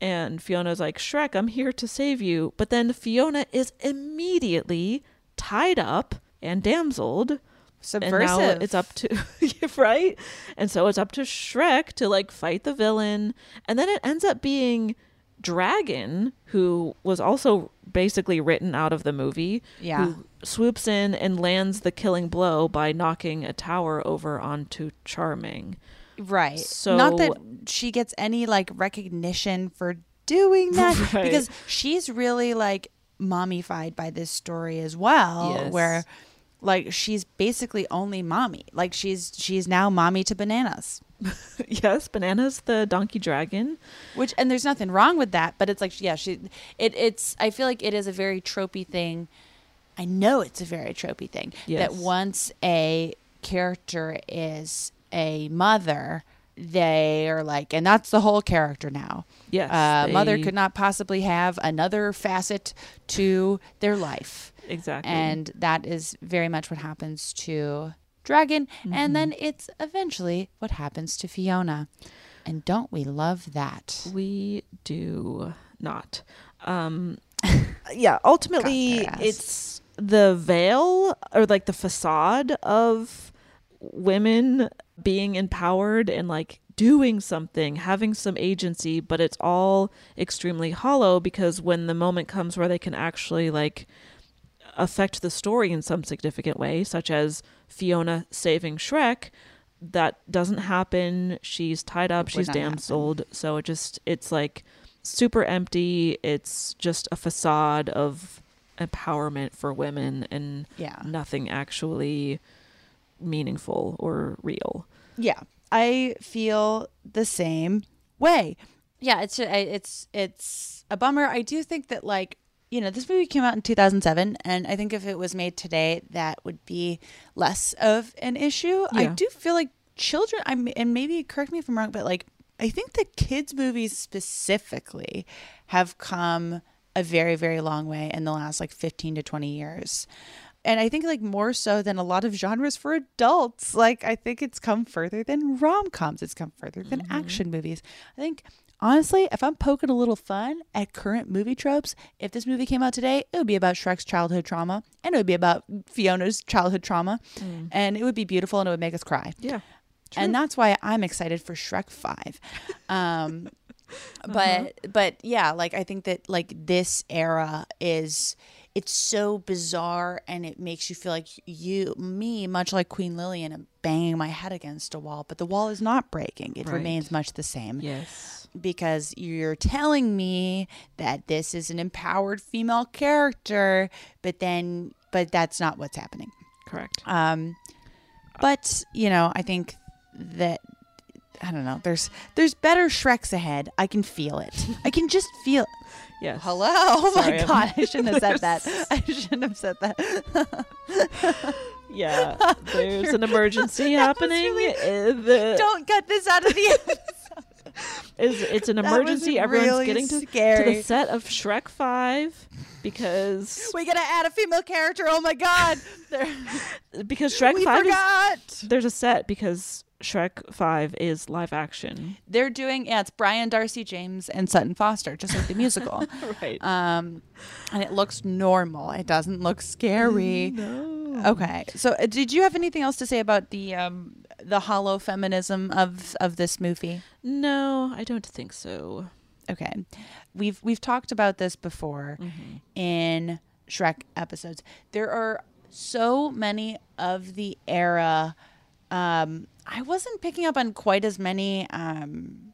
And Fiona's like, Shrek, I'm here to save you. But then Fiona is immediately tied up and damseled. Subversive. And now it's up to right, and so it's up to Shrek to like fight the villain, and then it ends up being Dragon, who was also basically written out of the movie. Yeah. who swoops in and lands the killing blow by knocking a tower over onto Charming. Right. So not that she gets any like recognition for doing that Right. because she's really like mommified by this story as well Yes. where like she's basically only mommy. Like she's she's now mommy to bananas. yes, bananas the donkey dragon, which and there's nothing wrong with that, but it's like yeah, she it it's I feel like it is a very tropey thing. I know it's a very tropey thing Yes. that once a character is a mother, they are like, and that's the whole character now. Yes, uh, mother could not possibly have another facet to their life. Exactly. and that is very much what happens to Dragon, Mm-hmm. and then it's eventually what happens to Fiona. And don't we love that? We do not. Um, yeah, ultimately, it's the veil or like the facade of women being empowered and like doing something, having some agency, but it's all extremely hollow because when the moment comes where they can actually like affect the story in some significant way, such as Fiona saving Shrek, that doesn't happen. She's tied up, she's happen. damseled. So it just, it's like super empty. It's just a facade of empowerment for women and Yeah. nothing actually meaningful or real. Yeah, I feel the same way. Yeah, it's it's it's a bummer. I do think that like you know this movie came out in 2007, and I think if it was made today, that would be less of an issue. I do feel like children. I'm and maybe correct me if I'm wrong, but like I think the kids movies specifically have come a very very long way in the last like 15 to 20 years and I think like more so than a lot of genres for adults. Like I think it's come further than rom coms. It's come further than Mm-hmm. action movies. I think honestly, if I'm poking a little fun at current movie tropes, if this movie came out today, it would be about Shrek's childhood trauma, and it would be about Fiona's childhood trauma, Mm. and it would be beautiful and it would make us cry. Yeah. And that's why I'm excited for Shrek 5. Um but but yeah, like I think that like this era is it's so bizarre and it makes you feel like you me much like Queen Lillian am banging my head against a wall, but the wall is not breaking. It Right. remains much the same. Yes. Because you're telling me that this is an empowered female character, but then but that's not what's happening. Correct. Um, but you know, I think that I don't know. There's there's better Shreks ahead. I can feel it. I can just feel. Yes. Hello. Oh Sorry, my I'm- god! I shouldn't have said that. I shouldn't have said that. Yeah, there's an emergency happening. Uh, the- Don't cut this out of the episode. is it's an emergency. Everyone's really getting to, to the set of Shrek Five because we gotta add a female character. Oh my god! Because Shrek We Five forgot. is there's a set because Shrek Five is live action. They're doing yeah. It's Brian Darcy James and Sutton Foster, just like the musical. Right. Um, and it looks normal. It doesn't look scary. No. Okay. So, uh, did you have anything else to say about the um the hollow feminism of of this movie? No, I don't think so. Okay. We've we've talked about this before in Shrek episodes. There are so many of the era um I wasn't picking up on quite as many um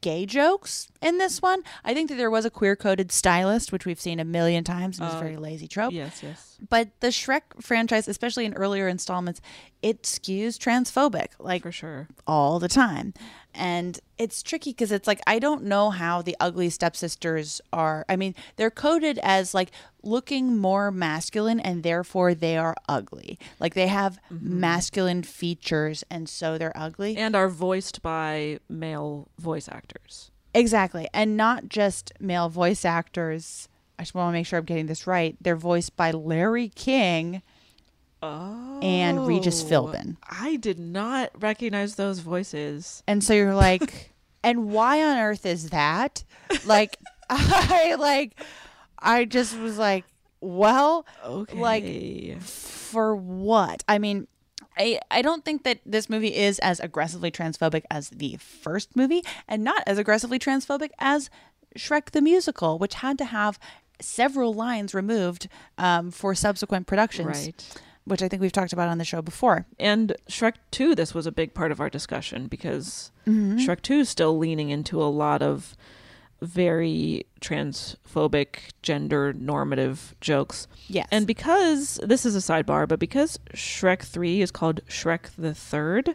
gay jokes in this one. I think that there was a queer coded stylist, which we've seen a million times and is a Uh, very lazy trope. Yes, yes. But the Shrek franchise, especially in earlier installments, it skews transphobic, like for sure, all the time, and it's tricky because it's like I don't know how the ugly stepsisters are. I mean, they're coded as like looking more masculine, and therefore they are ugly. Like they have mm-hmm. masculine features, and so they're ugly. And are voiced by male voice actors. Exactly. And not just male voice actors. I just want to make sure I'm getting this right. They're voiced by Larry King and Regis Oh, Philbin. I did not recognize those voices. And so you're like, and why on earth is that? Like, I like, I just was like, well, Okay. like, for what? I mean, I, I don't think that this movie is as aggressively transphobic as the first movie and not as aggressively transphobic as Shrek the Musical, which had to have several lines removed um, for subsequent productions. Right. Which I think we've talked about on the show before. And Shrek 2, this was a big part of our discussion because Mhm. Shrek 2 is still leaning into a lot of very transphobic, gender normative jokes. Yes. And because this is a sidebar, but because Shrek 3 is called Shrek the Third,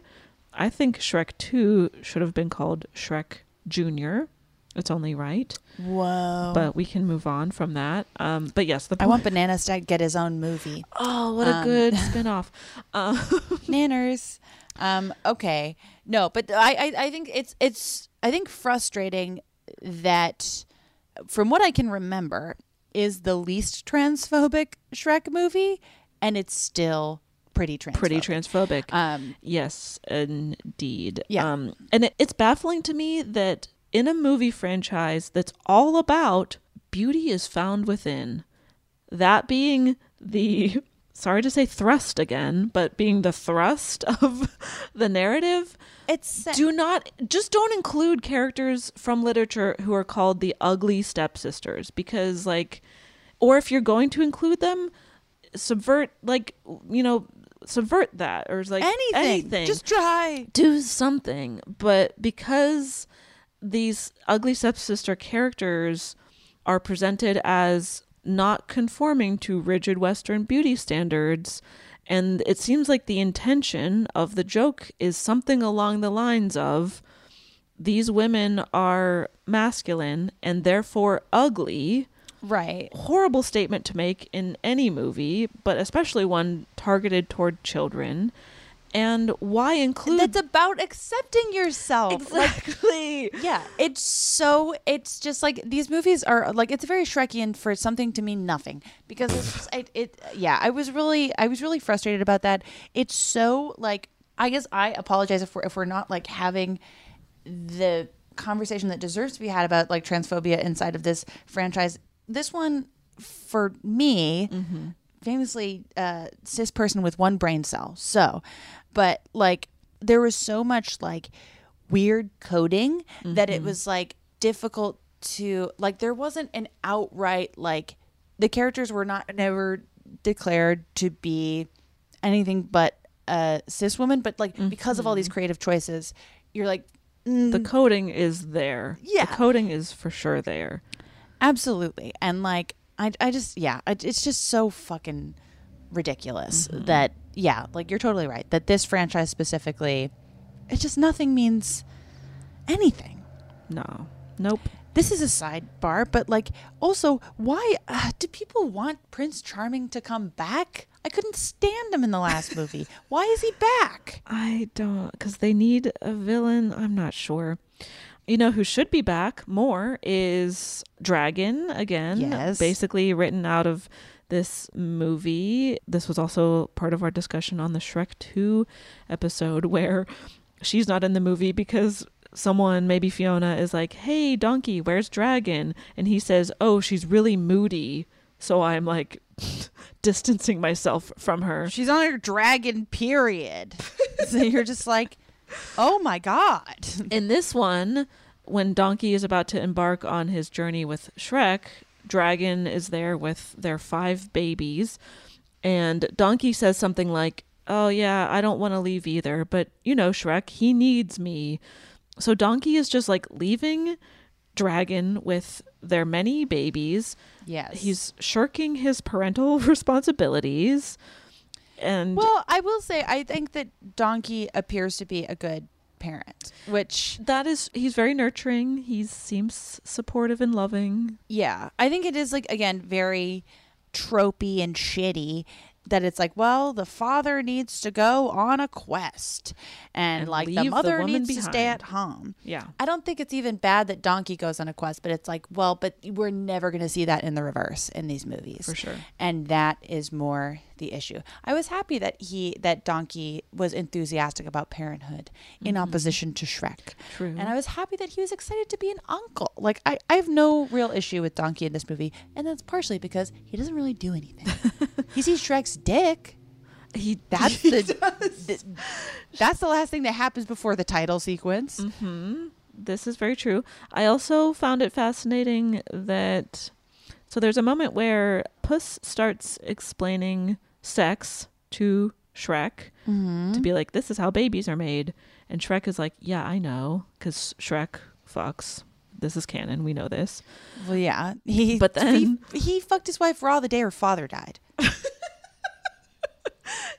I think Shrek 2 should have been called Shrek Junior. It's only right. Whoa. But we can move on from that. Um, but yes, the I want Bananas to get his own movie. Oh, what a Um, good spin-off. Uh, Nanners. Um, okay. No, but I, I, I think it's it's I think frustrating that from what I can remember is the least transphobic Shrek movie and it's still pretty transphobic. pretty transphobic. Um, yes, indeed. Yeah. Um, and it, it's baffling to me that in a movie franchise that's all about beauty is found within, that being the sorry to say thrust again, but being the thrust of the narrative. It's do not just don't include characters from literature who are called the ugly stepsisters because like or if you're going to include them subvert like you know subvert that or like Anything. anything Just try. do something but because these ugly stepsister characters are presented as not conforming to rigid western beauty standards and it seems like the intention of the joke is something along the lines of these women are masculine and therefore ugly Right. horrible statement to make in any movie, but especially one targeted toward children. And why include That's about accepting yourself. Exactly. Like, yeah, it's so it's just like these movies are like it's very Shrekian for something to mean nothing because it's just, it, it yeah, I was really I was really frustrated about that. It's so like I guess I apologize if we're if we're not like having the conversation that deserves to be had about like transphobia inside of this franchise. This one for me famously uh, cis person with one brain cell. So, but like there was so much like weird coding that it Mhm. was like difficult to like there wasn't an outright like the characters were not never declared to be anything but a cis woman but like because of all these creative choices you're like mm, the coding is there. Yeah. The coding is for sure there. Absolutely. And like I I just yeah, I, it's just so fucking ridiculous that yeah, like you're totally right that this franchise specifically it just nothing means anything. No. Nope. This is a sidebar, but like also why uh, do people want Prince Charming to come back? I couldn't stand him in the last movie. Why is he back? I don't because they need a villain. I'm not sure. You know who should be back more is Dragon again. Yes. Basically written out of this movie. This was also part of our discussion on the Shrek 2 episode where she's not in the movie because someone, maybe Fiona, is like, Hey, donkey, where's Dragon? And he says, Oh, she's really moody. So I'm like distancing myself from her. She's on her dragon period. so you're just like, "Oh my god." In this one, when Donkey is about to embark on his journey with Shrek, Dragon is there with their five babies, and Donkey says something like, Oh, yeah, I don't want to leave either, but you know, Shrek, he needs me. So Donkey is just like leaving Dragon with their many babies. Yes. He's shirking his parental responsibilities. And Well, I will say I think that Donkey appears to be a good parent, which that is he's very nurturing. He seems supportive and loving. yeah, I think it is like again very tropey and shitty that it's like, well, the father needs to go on a quest and, And like the the mother woman needs to stay at home. Yeah. I don't think it's even bad that Donkey goes on a quest, but it's like, well, but we're never going to see that in the reverse in these movies. For sure. And that is more the issue. I was happy that he that Donkey was enthusiastic about parenthood in Mhm. opposition to Shrek. True. And I was happy that he was excited to be an uncle. Like I, I have no real issue with Donkey in this movie, and that's partially because he doesn't really do anything. he sees Shrek's dick. He that's the, the- that's the last thing that happens before the title sequence. hmm This is very true. I also found it fascinating that so there's a moment where Puss starts explaining sex to Shrek Mhm. to be like, "This is how babies are made," and Shrek is like, "Yeah, I know, because Shrek fucks. This is canon. We know this." Well, yeah. He But then- he, he fucked his wife raw the day her father died.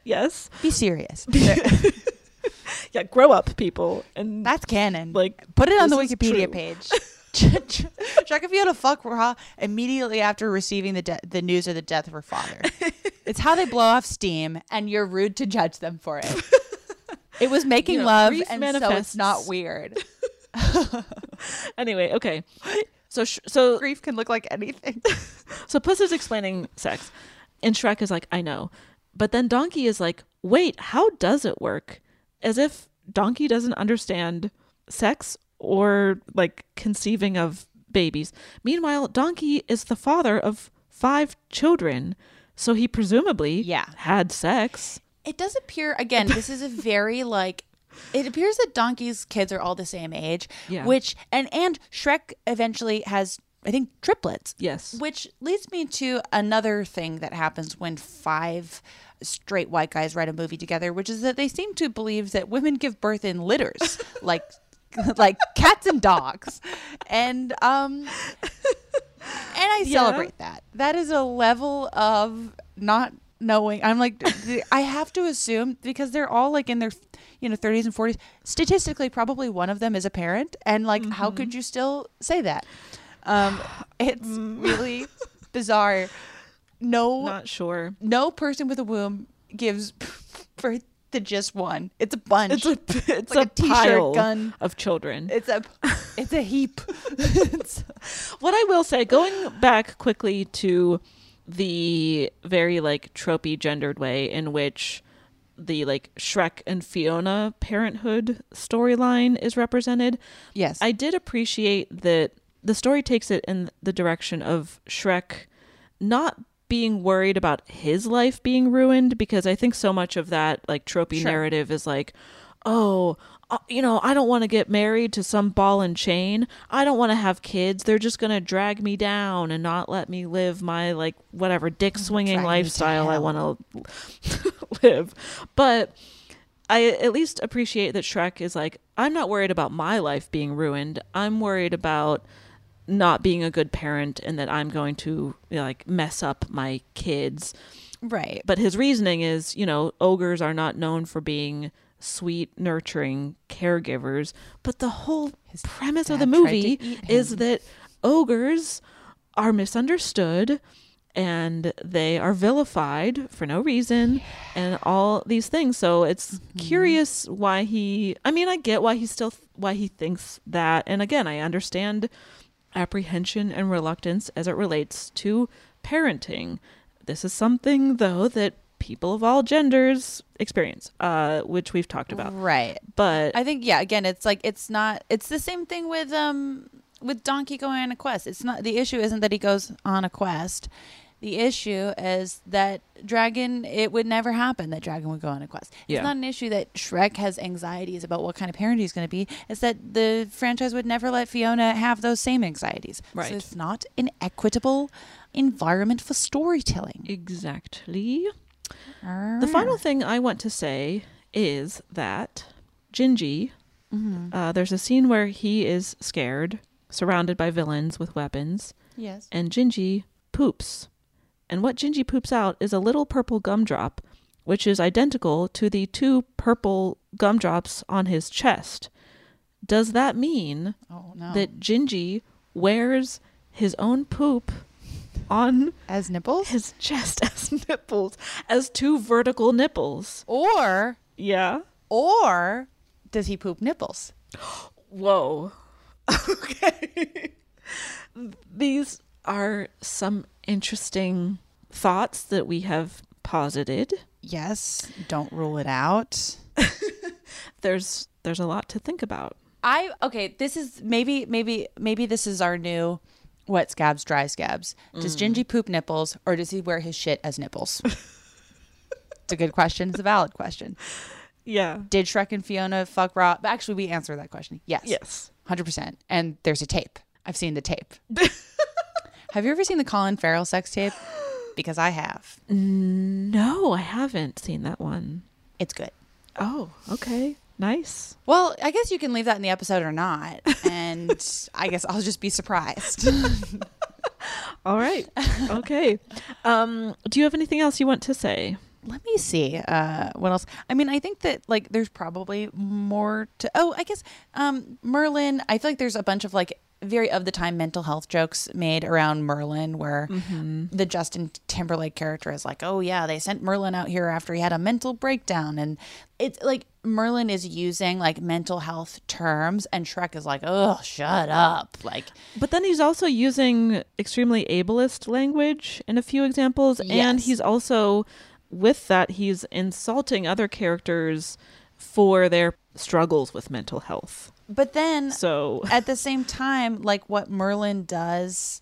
Yes. Be serious. yeah, grow up, people. And That's canon. Like, Put it on the Wikipedia true. page. Shrek if you had to fuck raw immediately after receiving the de- the news of the death of her father. It's how they blow off steam, and you're rude to judge them for it. It was making You know, love, and so it's not weird. anyway, okay. So sh- so grief can look like anything. so Puss is explaining sex, and Shrek is like, "I know," but then Donkey is like, "Wait, how does it work?" As if Donkey doesn't understand sex or like conceiving of babies. Meanwhile, Donkey is the father of five children, so he presumably Yeah. had sex. It does appear again. This is a very like. It appears that Donkey's kids are all the same age. Yeah. Which and and Shrek eventually has I think triplets. Yes. Which leads me to another thing that happens when five straight white guys write a movie together, which is that they seem to believe that women give birth in litters, like like cats and dogs, and um, and I Yeah. celebrate that. That is a level of not knowing. I'm like, I have to assume because they're all like in their, you know, 30s and 40s. Statistically, probably one of them is a parent, and like, how Mm-hmm. could you still say that? Um, it's really bizarre. No, Not sure. no person with a womb gives birth the just one. It's a bunch. It's a it's, like a, a t-shirt pile gun. of children. It's a it's a heap. what I will say, going back quickly to the very like tropey gendered way in which the like Shrek and Fiona parenthood storyline is represented. Yes. I did appreciate that the story takes it in the direction of Shrek not being worried about his life being ruined because I think so much of that like tropey Sure. narrative is like, oh, uh, you know, I don't want to get married to some ball and chain. I don't want to have kids. They're just going to drag me down and not let me live my like whatever dick swinging Drag me lifestyle I want to live. But I at least appreciate that Shrek is like, I'm not worried about my life being ruined. I'm worried about not being a good parent and that I'm going to you know, like mess up my kids. Right. But his reasoning is, you know, ogres are not known for being sweet, nurturing caregivers. But the whole premise of the dad tried to movie is that ogres are misunderstood and they are vilified for no reason and all these things so it's Mm-hmm. curious why he i mean i get why he still why he thinks that and again i understand apprehension and reluctance as it relates to parenting this is something though that people of all genders experience uh which we've talked about Right. but I think yeah, again, it's like it's not it's the same thing with um with Donkey going on a quest. It's not the issue isn't that he goes on a quest. The issue is that Dragon it would never happen that Dragon would go on a quest. Yeah. It's not an issue that Shrek has anxieties about what kind of parent he's going to be. It's that the franchise would never let Fiona have those same anxieties. Right. So it's not an equitable environment for storytelling. Exactly. The final thing I want to say is that Gingy, Mhm. uh, there's a scene where he is scared, surrounded by villains with weapons. Yes. And Gingy poops. And what Gingy poops out is a little purple gumdrop, which is identical to the two purple gumdrops on his chest. Does that mean Oh, no. that Gingy wears his own poop on as nipples? His chest as nipples, as two vertical nipples. Or Yeah. Or does he poop nipples? Whoa. okay. These are some interesting thoughts that we have posited. Yes, don't rule it out. There's there's a lot to think about. I okay, this is maybe maybe maybe this is our new wet scabs, dry scabs. Does Mm. Gingy poop nipples or does he wear his shit as nipples? it's a good question. It's a valid question. Yeah. Did Shrek and Fiona fuck Rob? Actually, we answered that question. Yes. Yes. 100%. And there's a tape. I've seen the tape. have you ever seen the Colin Farrell sex tape? Because I have. No, I haven't seen that one. It's good. Oh, okay. Nice. Well, I guess you can leave that in the episode or not. And I guess I'll just be surprised. All right. Okay. Um, do you have anything else you want to say? Let me see. Uh, what else? I mean, I think that like there's probably more to. Oh, I guess um, Merlin. I feel like there's a bunch of like very of the time mental health jokes made around Merlin, where Mhm. the Justin Timberlake character is like, "Oh yeah, they sent Merlin out here after he had a mental breakdown," and it's like Merlin is using like mental health terms, and Shrek is like, "Oh, shut up!" Like, But then he's also using extremely ableist language in a few examples. And he's also, with that, he's insulting other characters for their struggles with mental health. But then So at the same time, like what Merlin does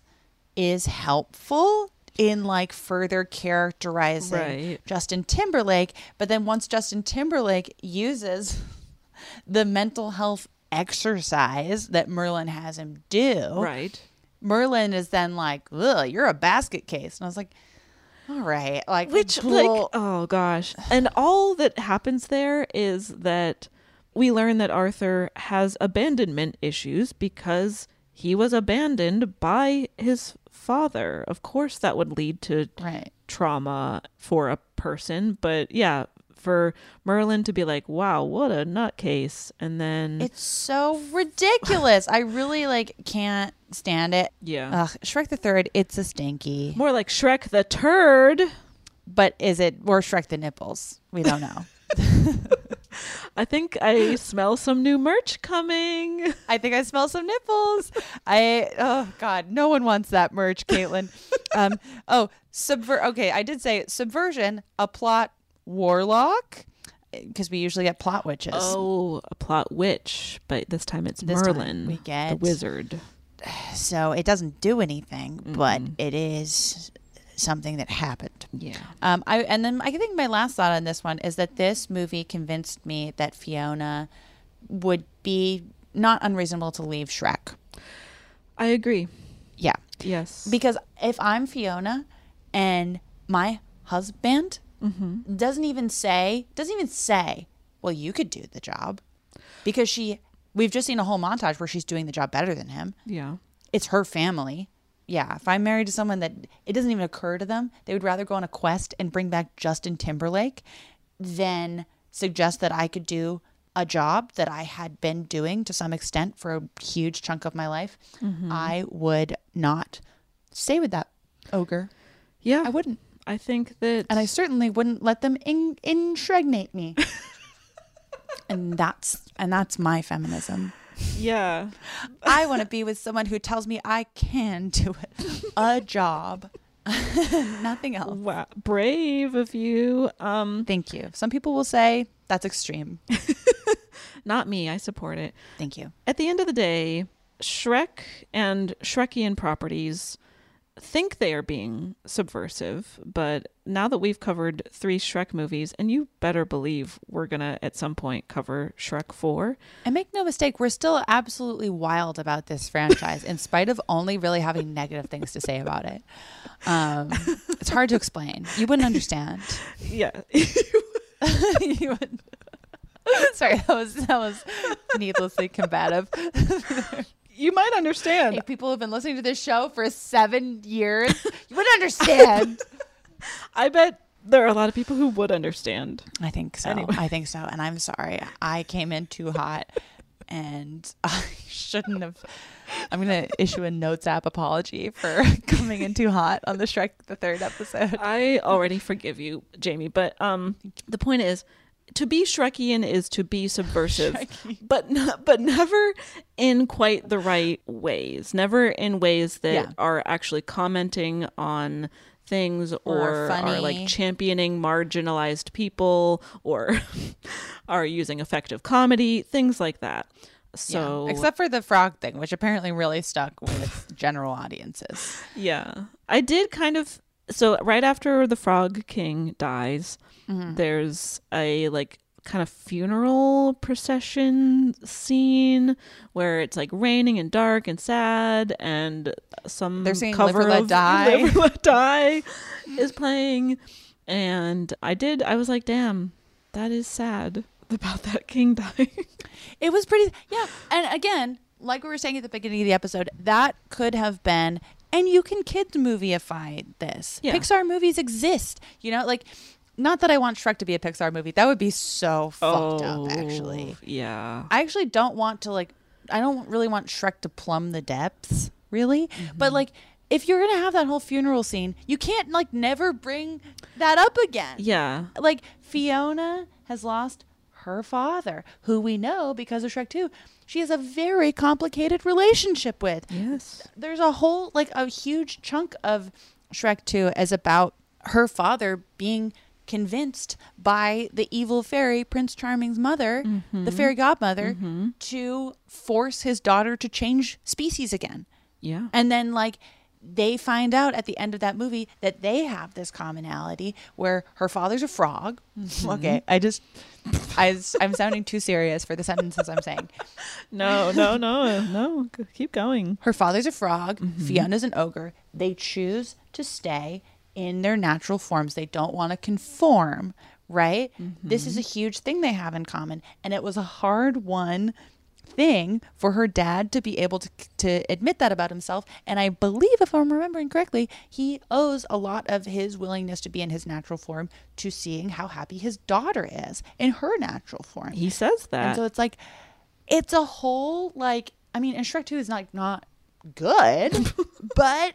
is helpful in like further characterizing Right. Justin Timberlake. But then once Justin Timberlake uses the mental health exercise that Merlin has him do, Right. Merlin is then like, Ugh, you're a basket case. And I was like, all right. Like Which, bull- like, oh gosh. And all that happens there is that we learn that Arthur has abandonment issues because he was abandoned by his father. Of course, that would lead to Right. trauma for a person. But yeah, for Merlin to be like, wow, what a nutcase. And then. It's so ridiculous. I really like can't stand it. Yeah. Ugh, Shrek the Third, it's a stinky. More like Shrek the Turd. But is it or Shrek the Nipples? We don't know. I think I smell some new merch coming. I think I smell some nipples. I oh god, no one wants that merch, Caitlin. um oh, subvert okay, I did say subversion, a plot warlock because we usually get plot witches. Oh, a plot witch, but this time it's This time Merlin, we get the wizard. So it doesn't do anything, but Mm-hmm. it is something that happened. Yeah. Um, I and then I think my last thought on this one is that this movie convinced me that Fiona would be not unreasonable to leave Shrek. I agree. Yeah. Yes. Because if I'm Fiona and my husband Mm-hmm. doesn't even say doesn't even say, well, you could do the job. Because she we've just seen a whole montage where she's doing the job better than him. Yeah. It's her family. Yeah, if I'm married to someone that it doesn't even occur to them, they would rather go on a quest and bring back Justin Timberlake than suggest that I could do a job that I had been doing to some extent for a huge chunk of my life. Mhm. I would not stay with that ogre. Yeah. I wouldn't. I think that And I certainly wouldn't let them in impregnate me. and that's and that's my feminism. Yeah. I want to be with someone who tells me I can do it. A job. Nothing else. Wow. Brave of you. Um Thank you. Some people will say that's extreme. not me. I support it. Thank you. At the end of the day, Shrek and Shrekian properties think they are being subversive, but now that we've covered three Shrek movies, and you better believe we're gonna at some point cover Shrek 4. And make no mistake, we're still absolutely wild about this franchise, in spite of only really having negative things to say about it. Um, it's hard to explain. You wouldn't understand. Yeah. you would. Sorry, that was that was needlessly combative. you might understand. If people have been listening to this show for seven years, you would understand. I bet there are a lot of people who would understand. I think so. Anyway. I think so. And I'm sorry. I came in too hot and I shouldn't have. I'm going to issue a notes app apology for coming in too hot on the Shrek the third episode. I already forgive you, Jamie, but um the point is to be Shrekian is to be subversive, but n- but never in quite the right ways. Never in ways that Yeah. are actually commenting on things Or or, are are like championing marginalized people or are using effective comedy, things like that. So Yeah. except for the frog thing, which apparently really stuck with general audiences. Yeah. I did kind of so right after the Frog King dies, Mhm. there's a like kind of funeral procession scene where it's like raining and dark and sad and some They're saying cover Live of Die. Live Let Die is playing and I did I was like damn that is sad about that king dying. It was pretty, yeah. And again, like we were saying at the beginning of the episode, that could have been, and you can kids movieify this. Yeah. Pixar movies exist. You know, like, not that I want Shrek to be a Pixar movie. That would be so fucked up, actually. Oh, Yeah. I actually don't want to, like, I don't really want Shrek to plumb the depths, really. Mm-hmm. But, like, if you're going to have that whole funeral scene, you can't, like, never bring that up again. Yeah. Like Fiona has lost her father, who we know because of Shrek 2, she has a very complicated relationship with. Yes. There's a whole like a huge chunk of Shrek 2 is about her father being convinced by the evil fairy Prince Charming's mother, the Mhm. fairy godmother, Mhm. to force his daughter to change species again. Yeah. And then like they find out at the end of that movie that they have this commonality where her father's a frog. Okay, I just I I'm sounding too serious for the sentences I'm saying. No, no, no, no. Keep going. Her father's a frog, Mhm. Fiona's an ogre. They choose to stay in their natural forms. They don't want to conform, right? This is a huge thing they have in common, and it was a hard one thing for her dad to be able to to admit that about himself. And i believe if i'm remembering correctly he owes a lot of his willingness to be in his natural form to seeing how happy his daughter is in her natural form. He says that. and so it's like it's a whole like i mean and shrek 2 is not not good but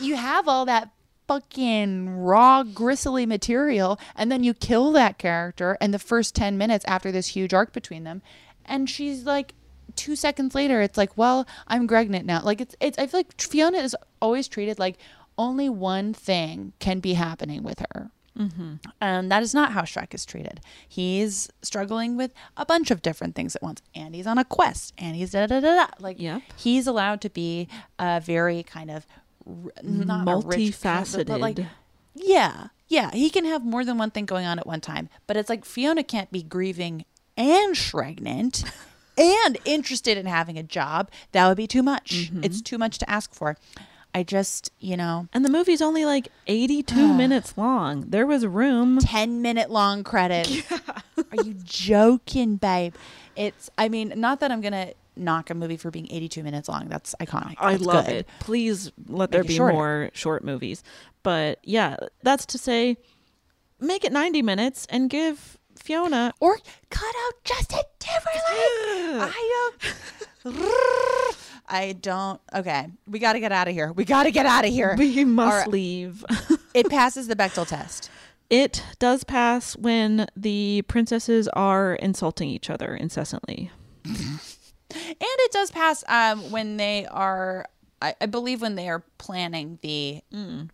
you have all that fucking raw gristly material and then you kill that character and the first 10 minutes after this huge arc between them. And she's like two seconds later it's like well i'm pregnant now. Like it's it's i feel like fiona is always treated like only one thing can be happening with her. Mm-hmm. and that is not how Shrek is treated. He's struggling with a bunch of different things at once, and he's on a quest, and he's da da da da. Like he's allowed to be a very kind of r- not a rich character, but like yeah, yeah, he can have more than one thing going on at one time. But it's like Fiona can't be grieving and shregnant and interested in having a job. That would be too much. Mm-hmm. It's too much to ask for. I just, you know. And the movie's only like 82 minutes long. There was room. 10 minute long credits. Are you joking, babe? It's, I mean, not that I'm going to knock a movie for being 82 minutes long. That's iconic. I love good. it. Please let there Make it be shorter. more short movies. But yeah, that's to say, make it 90 minutes and give Fiona. Or cut out Justin Timberlake. I don't. I don't. Okay, we got to get out of here. We got to get out of here. We must right. leave. it passes the Bechdel test. It does pass when the princesses are insulting each other incessantly. And it does pass um, when they are, I, I believe, when they are planning the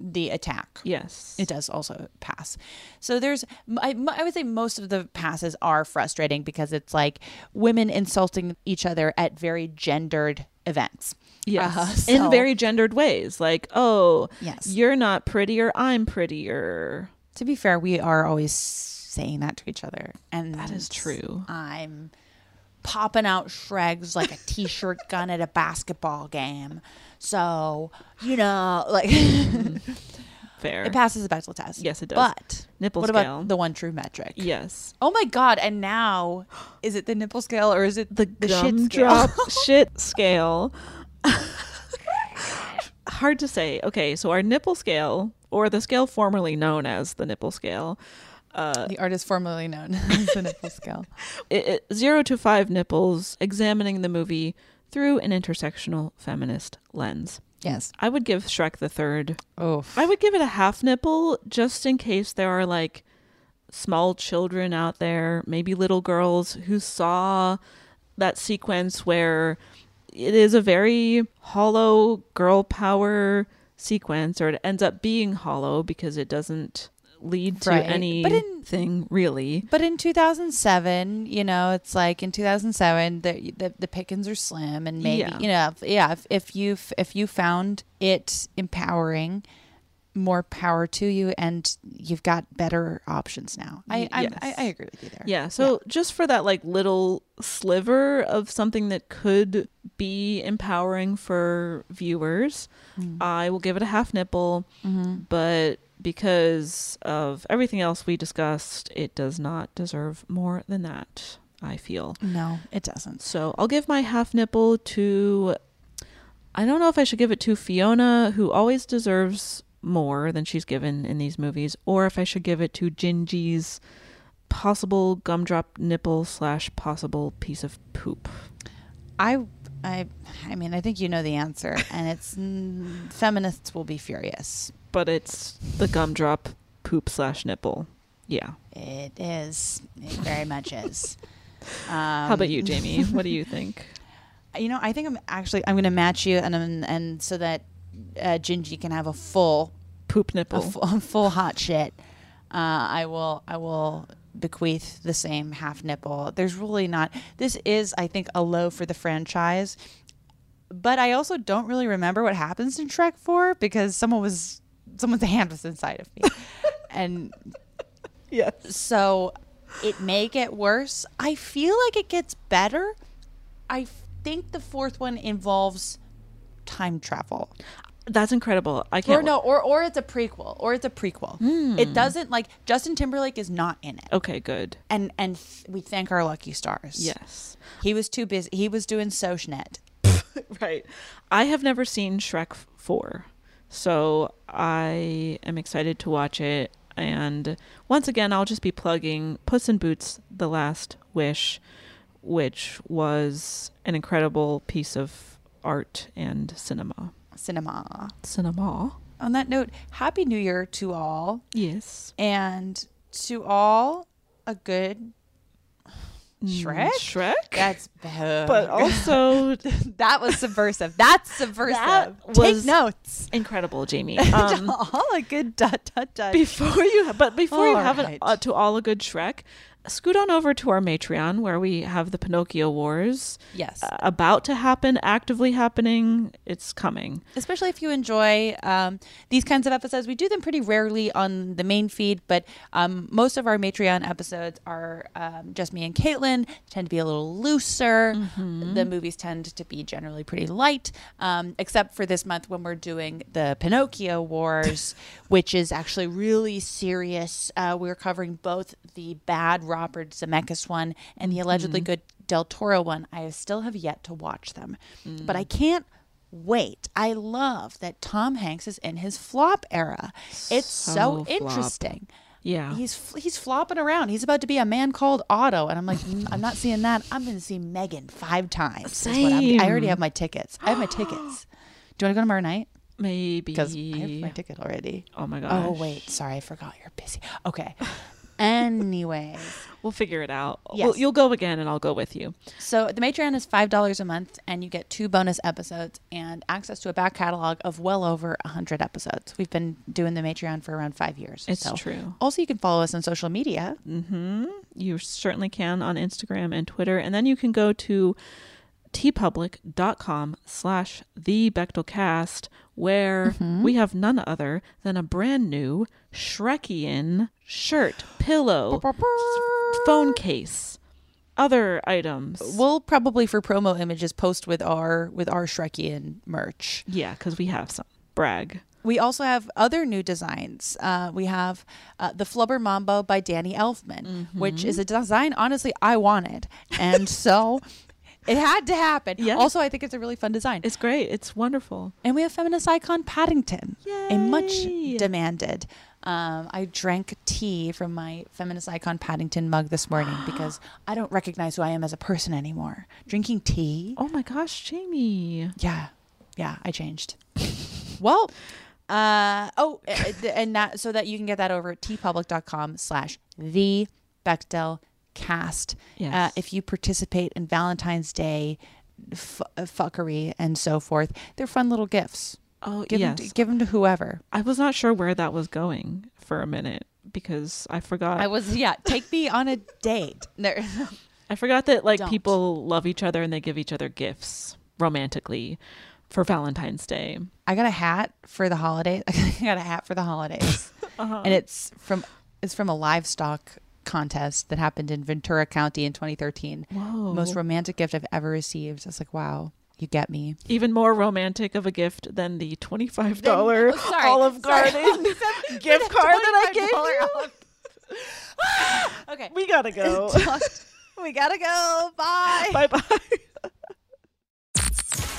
the attack. Yes, it does also pass. So there's, I, I would say, most of the passes are frustrating because it's like women insulting each other at very gendered events. Yes. Uh, In so- very gendered ways. Like, oh, Yes. you're not prettier, I'm prettier. To be fair, we are always saying that to each other, and That is true. I'm popping out Shreks like a t-shirt gun at a basketball game. So you know, like Fair. it passes the Bechdel test. Yes, it does. But Nipple what scale. about the one true metric? Yes. Oh my god! And now, is it the nipple scale or is it the, the shit scale? shit scale. Hard to say. Okay, so our nipple scale, or the scale formerly known as the nipple scale, uh, the artist formerly known as the nipple scale. it, it- zero to five nipples, examining the movie through an intersectional feminist lens. Yes. I would give Shrek the third. Oh. I would give it a half nipple just in case there are like small children out there, maybe little girls who saw that sequence where it is a very hollow girl power sequence, or it ends up being hollow because it doesn't lead to Right. But anything really. But in 2007, you know, it's like in 2007, the the, the pickings are slim, and maybe Yeah. you know, if, yeah, if, if you if you found it empowering, more power to you, and you've got better options now. I Yes. I, I agree with you there. Yeah, so just for that like little sliver of something that could be empowering for viewers, Mm. I will give it a half nipple. Mhm. But because of everything else we discussed, it does not deserve more than that, I feel. No, it doesn't. So I'll give my half nipple to I don't know if I should give it to Fiona, who always deserves more than she's given in these movies, or if I should give it to Gingy's possible gumdrop nipple slash possible piece of poop. I I I mean, I think you know the answer, and it's mm, feminists will be furious. But it's the gumdrop poop slash nipple. Yeah. It is. It very much is. Um, How about you, Jamie? What do you think? You know, I think I'm actually I'm going to match you, and um, and so that uh, Gingy can have a full poop nipple, a full, a full hot shit. Uh, I will I will bequeath the same half nipple. There's really not. This is I think a low for the franchise, but I also don't really remember what happens in Shrek Four because someone was someone's hand was inside of me, and yeah. So it may get worse. I feel like it gets better. I think the fourth one involves time travel. That's incredible. I can't Or no, or or it's a prequel, or it's a prequel. Hmm. It doesn't like Justin Timberlake is not in it. Okay, good. And and th- we thank our lucky stars. Yes. He was too busy. He was doing Sochnet. right. I have never seen Shrek 4. So I am excited to watch it. And once again, I'll just be plugging Puss in Boots The Last Wish, which was an incredible piece of art and cinema. Cinema. Cinema. on that note, Happy New Year to all. Yes. And to all, a good Shrek? Shrek? That's bad. But also that was subversive. That's subversive. That Take notes. Incredible, Jamie. Um, all a good dot dot dot. before you but before you All have right. an, uh, to all a good Shrek, scoot on over to our Matreon where we have the Pinocchio Wars. Yes. uh, about to happen, actively happening. It's coming. especially if you enjoy um, these kinds of episodes. We do them pretty rarely on the main feed, but um, most of our Matreon episodes are um, just me and Caitlin. Tend to be a little looser. The movies tend to be generally pretty light, um, except for this month when we're doing the Pinocchio Wars, which is actually really serious. Uh, we're covering both the bad Robert Zemeckis one and the allegedly Mhm. good Del Toro one. I still have yet to watch them, but Mm. I can't wait. I love that Tom Hanks is in his flop era. It's so, So interesting. Yeah. He's he's flopping around. He's about to be a man called Otto, and I'm like, "Mm, I'm not seeing that. I'm going to see Megan five times. is what I'm- I already have my tickets. I have my tickets. Do you want to go tomorrow night? Maybe Because I have my ticket already. Oh my god. Oh wait, sorry, I forgot you're busy. Okay. Anyway, We'll figure it out. Yes. We'll, you'll go again, and I'll go with you. So the Matreon is five dollars a month, and you get two bonus episodes and access to a back catalog of well over hundred episodes. We've been doing the Matreon for around five years. It's so. true. Also, you can follow us on social media. Mm-hmm. You certainly can on Instagram and Twitter. And then you can go to teepublic.com slash the Bechdelcast, where Mhm. we have none other than a brand new Shrekian shirt, pillow, phone case, other items. We'll probably for promo images post with our with our Shrekian merch. Yeah, because we have some. Brag. We also have other new designs. Uh, we have uh, the Flubber Mambo by Danny Elfman, which is a design honestly I wanted, and so it had to happen. Yeah. Also, I think it's a really fun design. It's great. It's wonderful. And we have feminist icon Paddington, Yay. a much demanded. Um, I drank tea from my feminist icon Paddington mug this morning because I don't recognize who I am as a person anymore. Drinking tea. Oh my gosh, Jamie. Yeah, yeah, I changed. well, uh, oh, and that so that you can get that over at teepublic.com slash the Bechdel cast. Yes. Uh, if you participate in Valentine's Day f- uh, fuckery and so forth, they're fun little gifts. Oh, give yes. them to, give them to whoever. I was not sure where that was going for a minute because I forgot. I was yeah. Take me on a date. There. I forgot that like Don't. people love each other and they give each other gifts romantically for Valentine's Day. I got a hat for the holidays. I got a hat for the holidays, Uh-huh. and it's from it's from a livestock contest that happened in Ventura County in 2013. Whoa. Most romantic gift I've ever received. I was like, wow, you get me. Even more romantic of a gift than the twenty-five dollar oh, Olive. Garden gift card that I gave you. okay, we gotta go. we gotta go. Bye. Bye bye.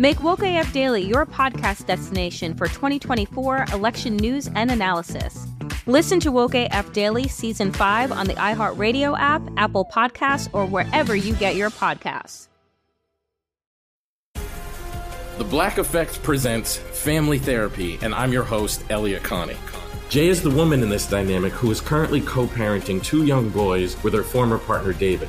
Make Woke AF Daily your podcast destination for 2024 election news and analysis. Listen to Woke AF Daily Season 5 on the iHeartRadio app, Apple Podcasts, or wherever you get your podcasts. The Black Effect presents Family Therapy, and I'm your host, Elliott Connie. Jay is the woman in this dynamic who is currently co parenting two young boys with her former partner, David.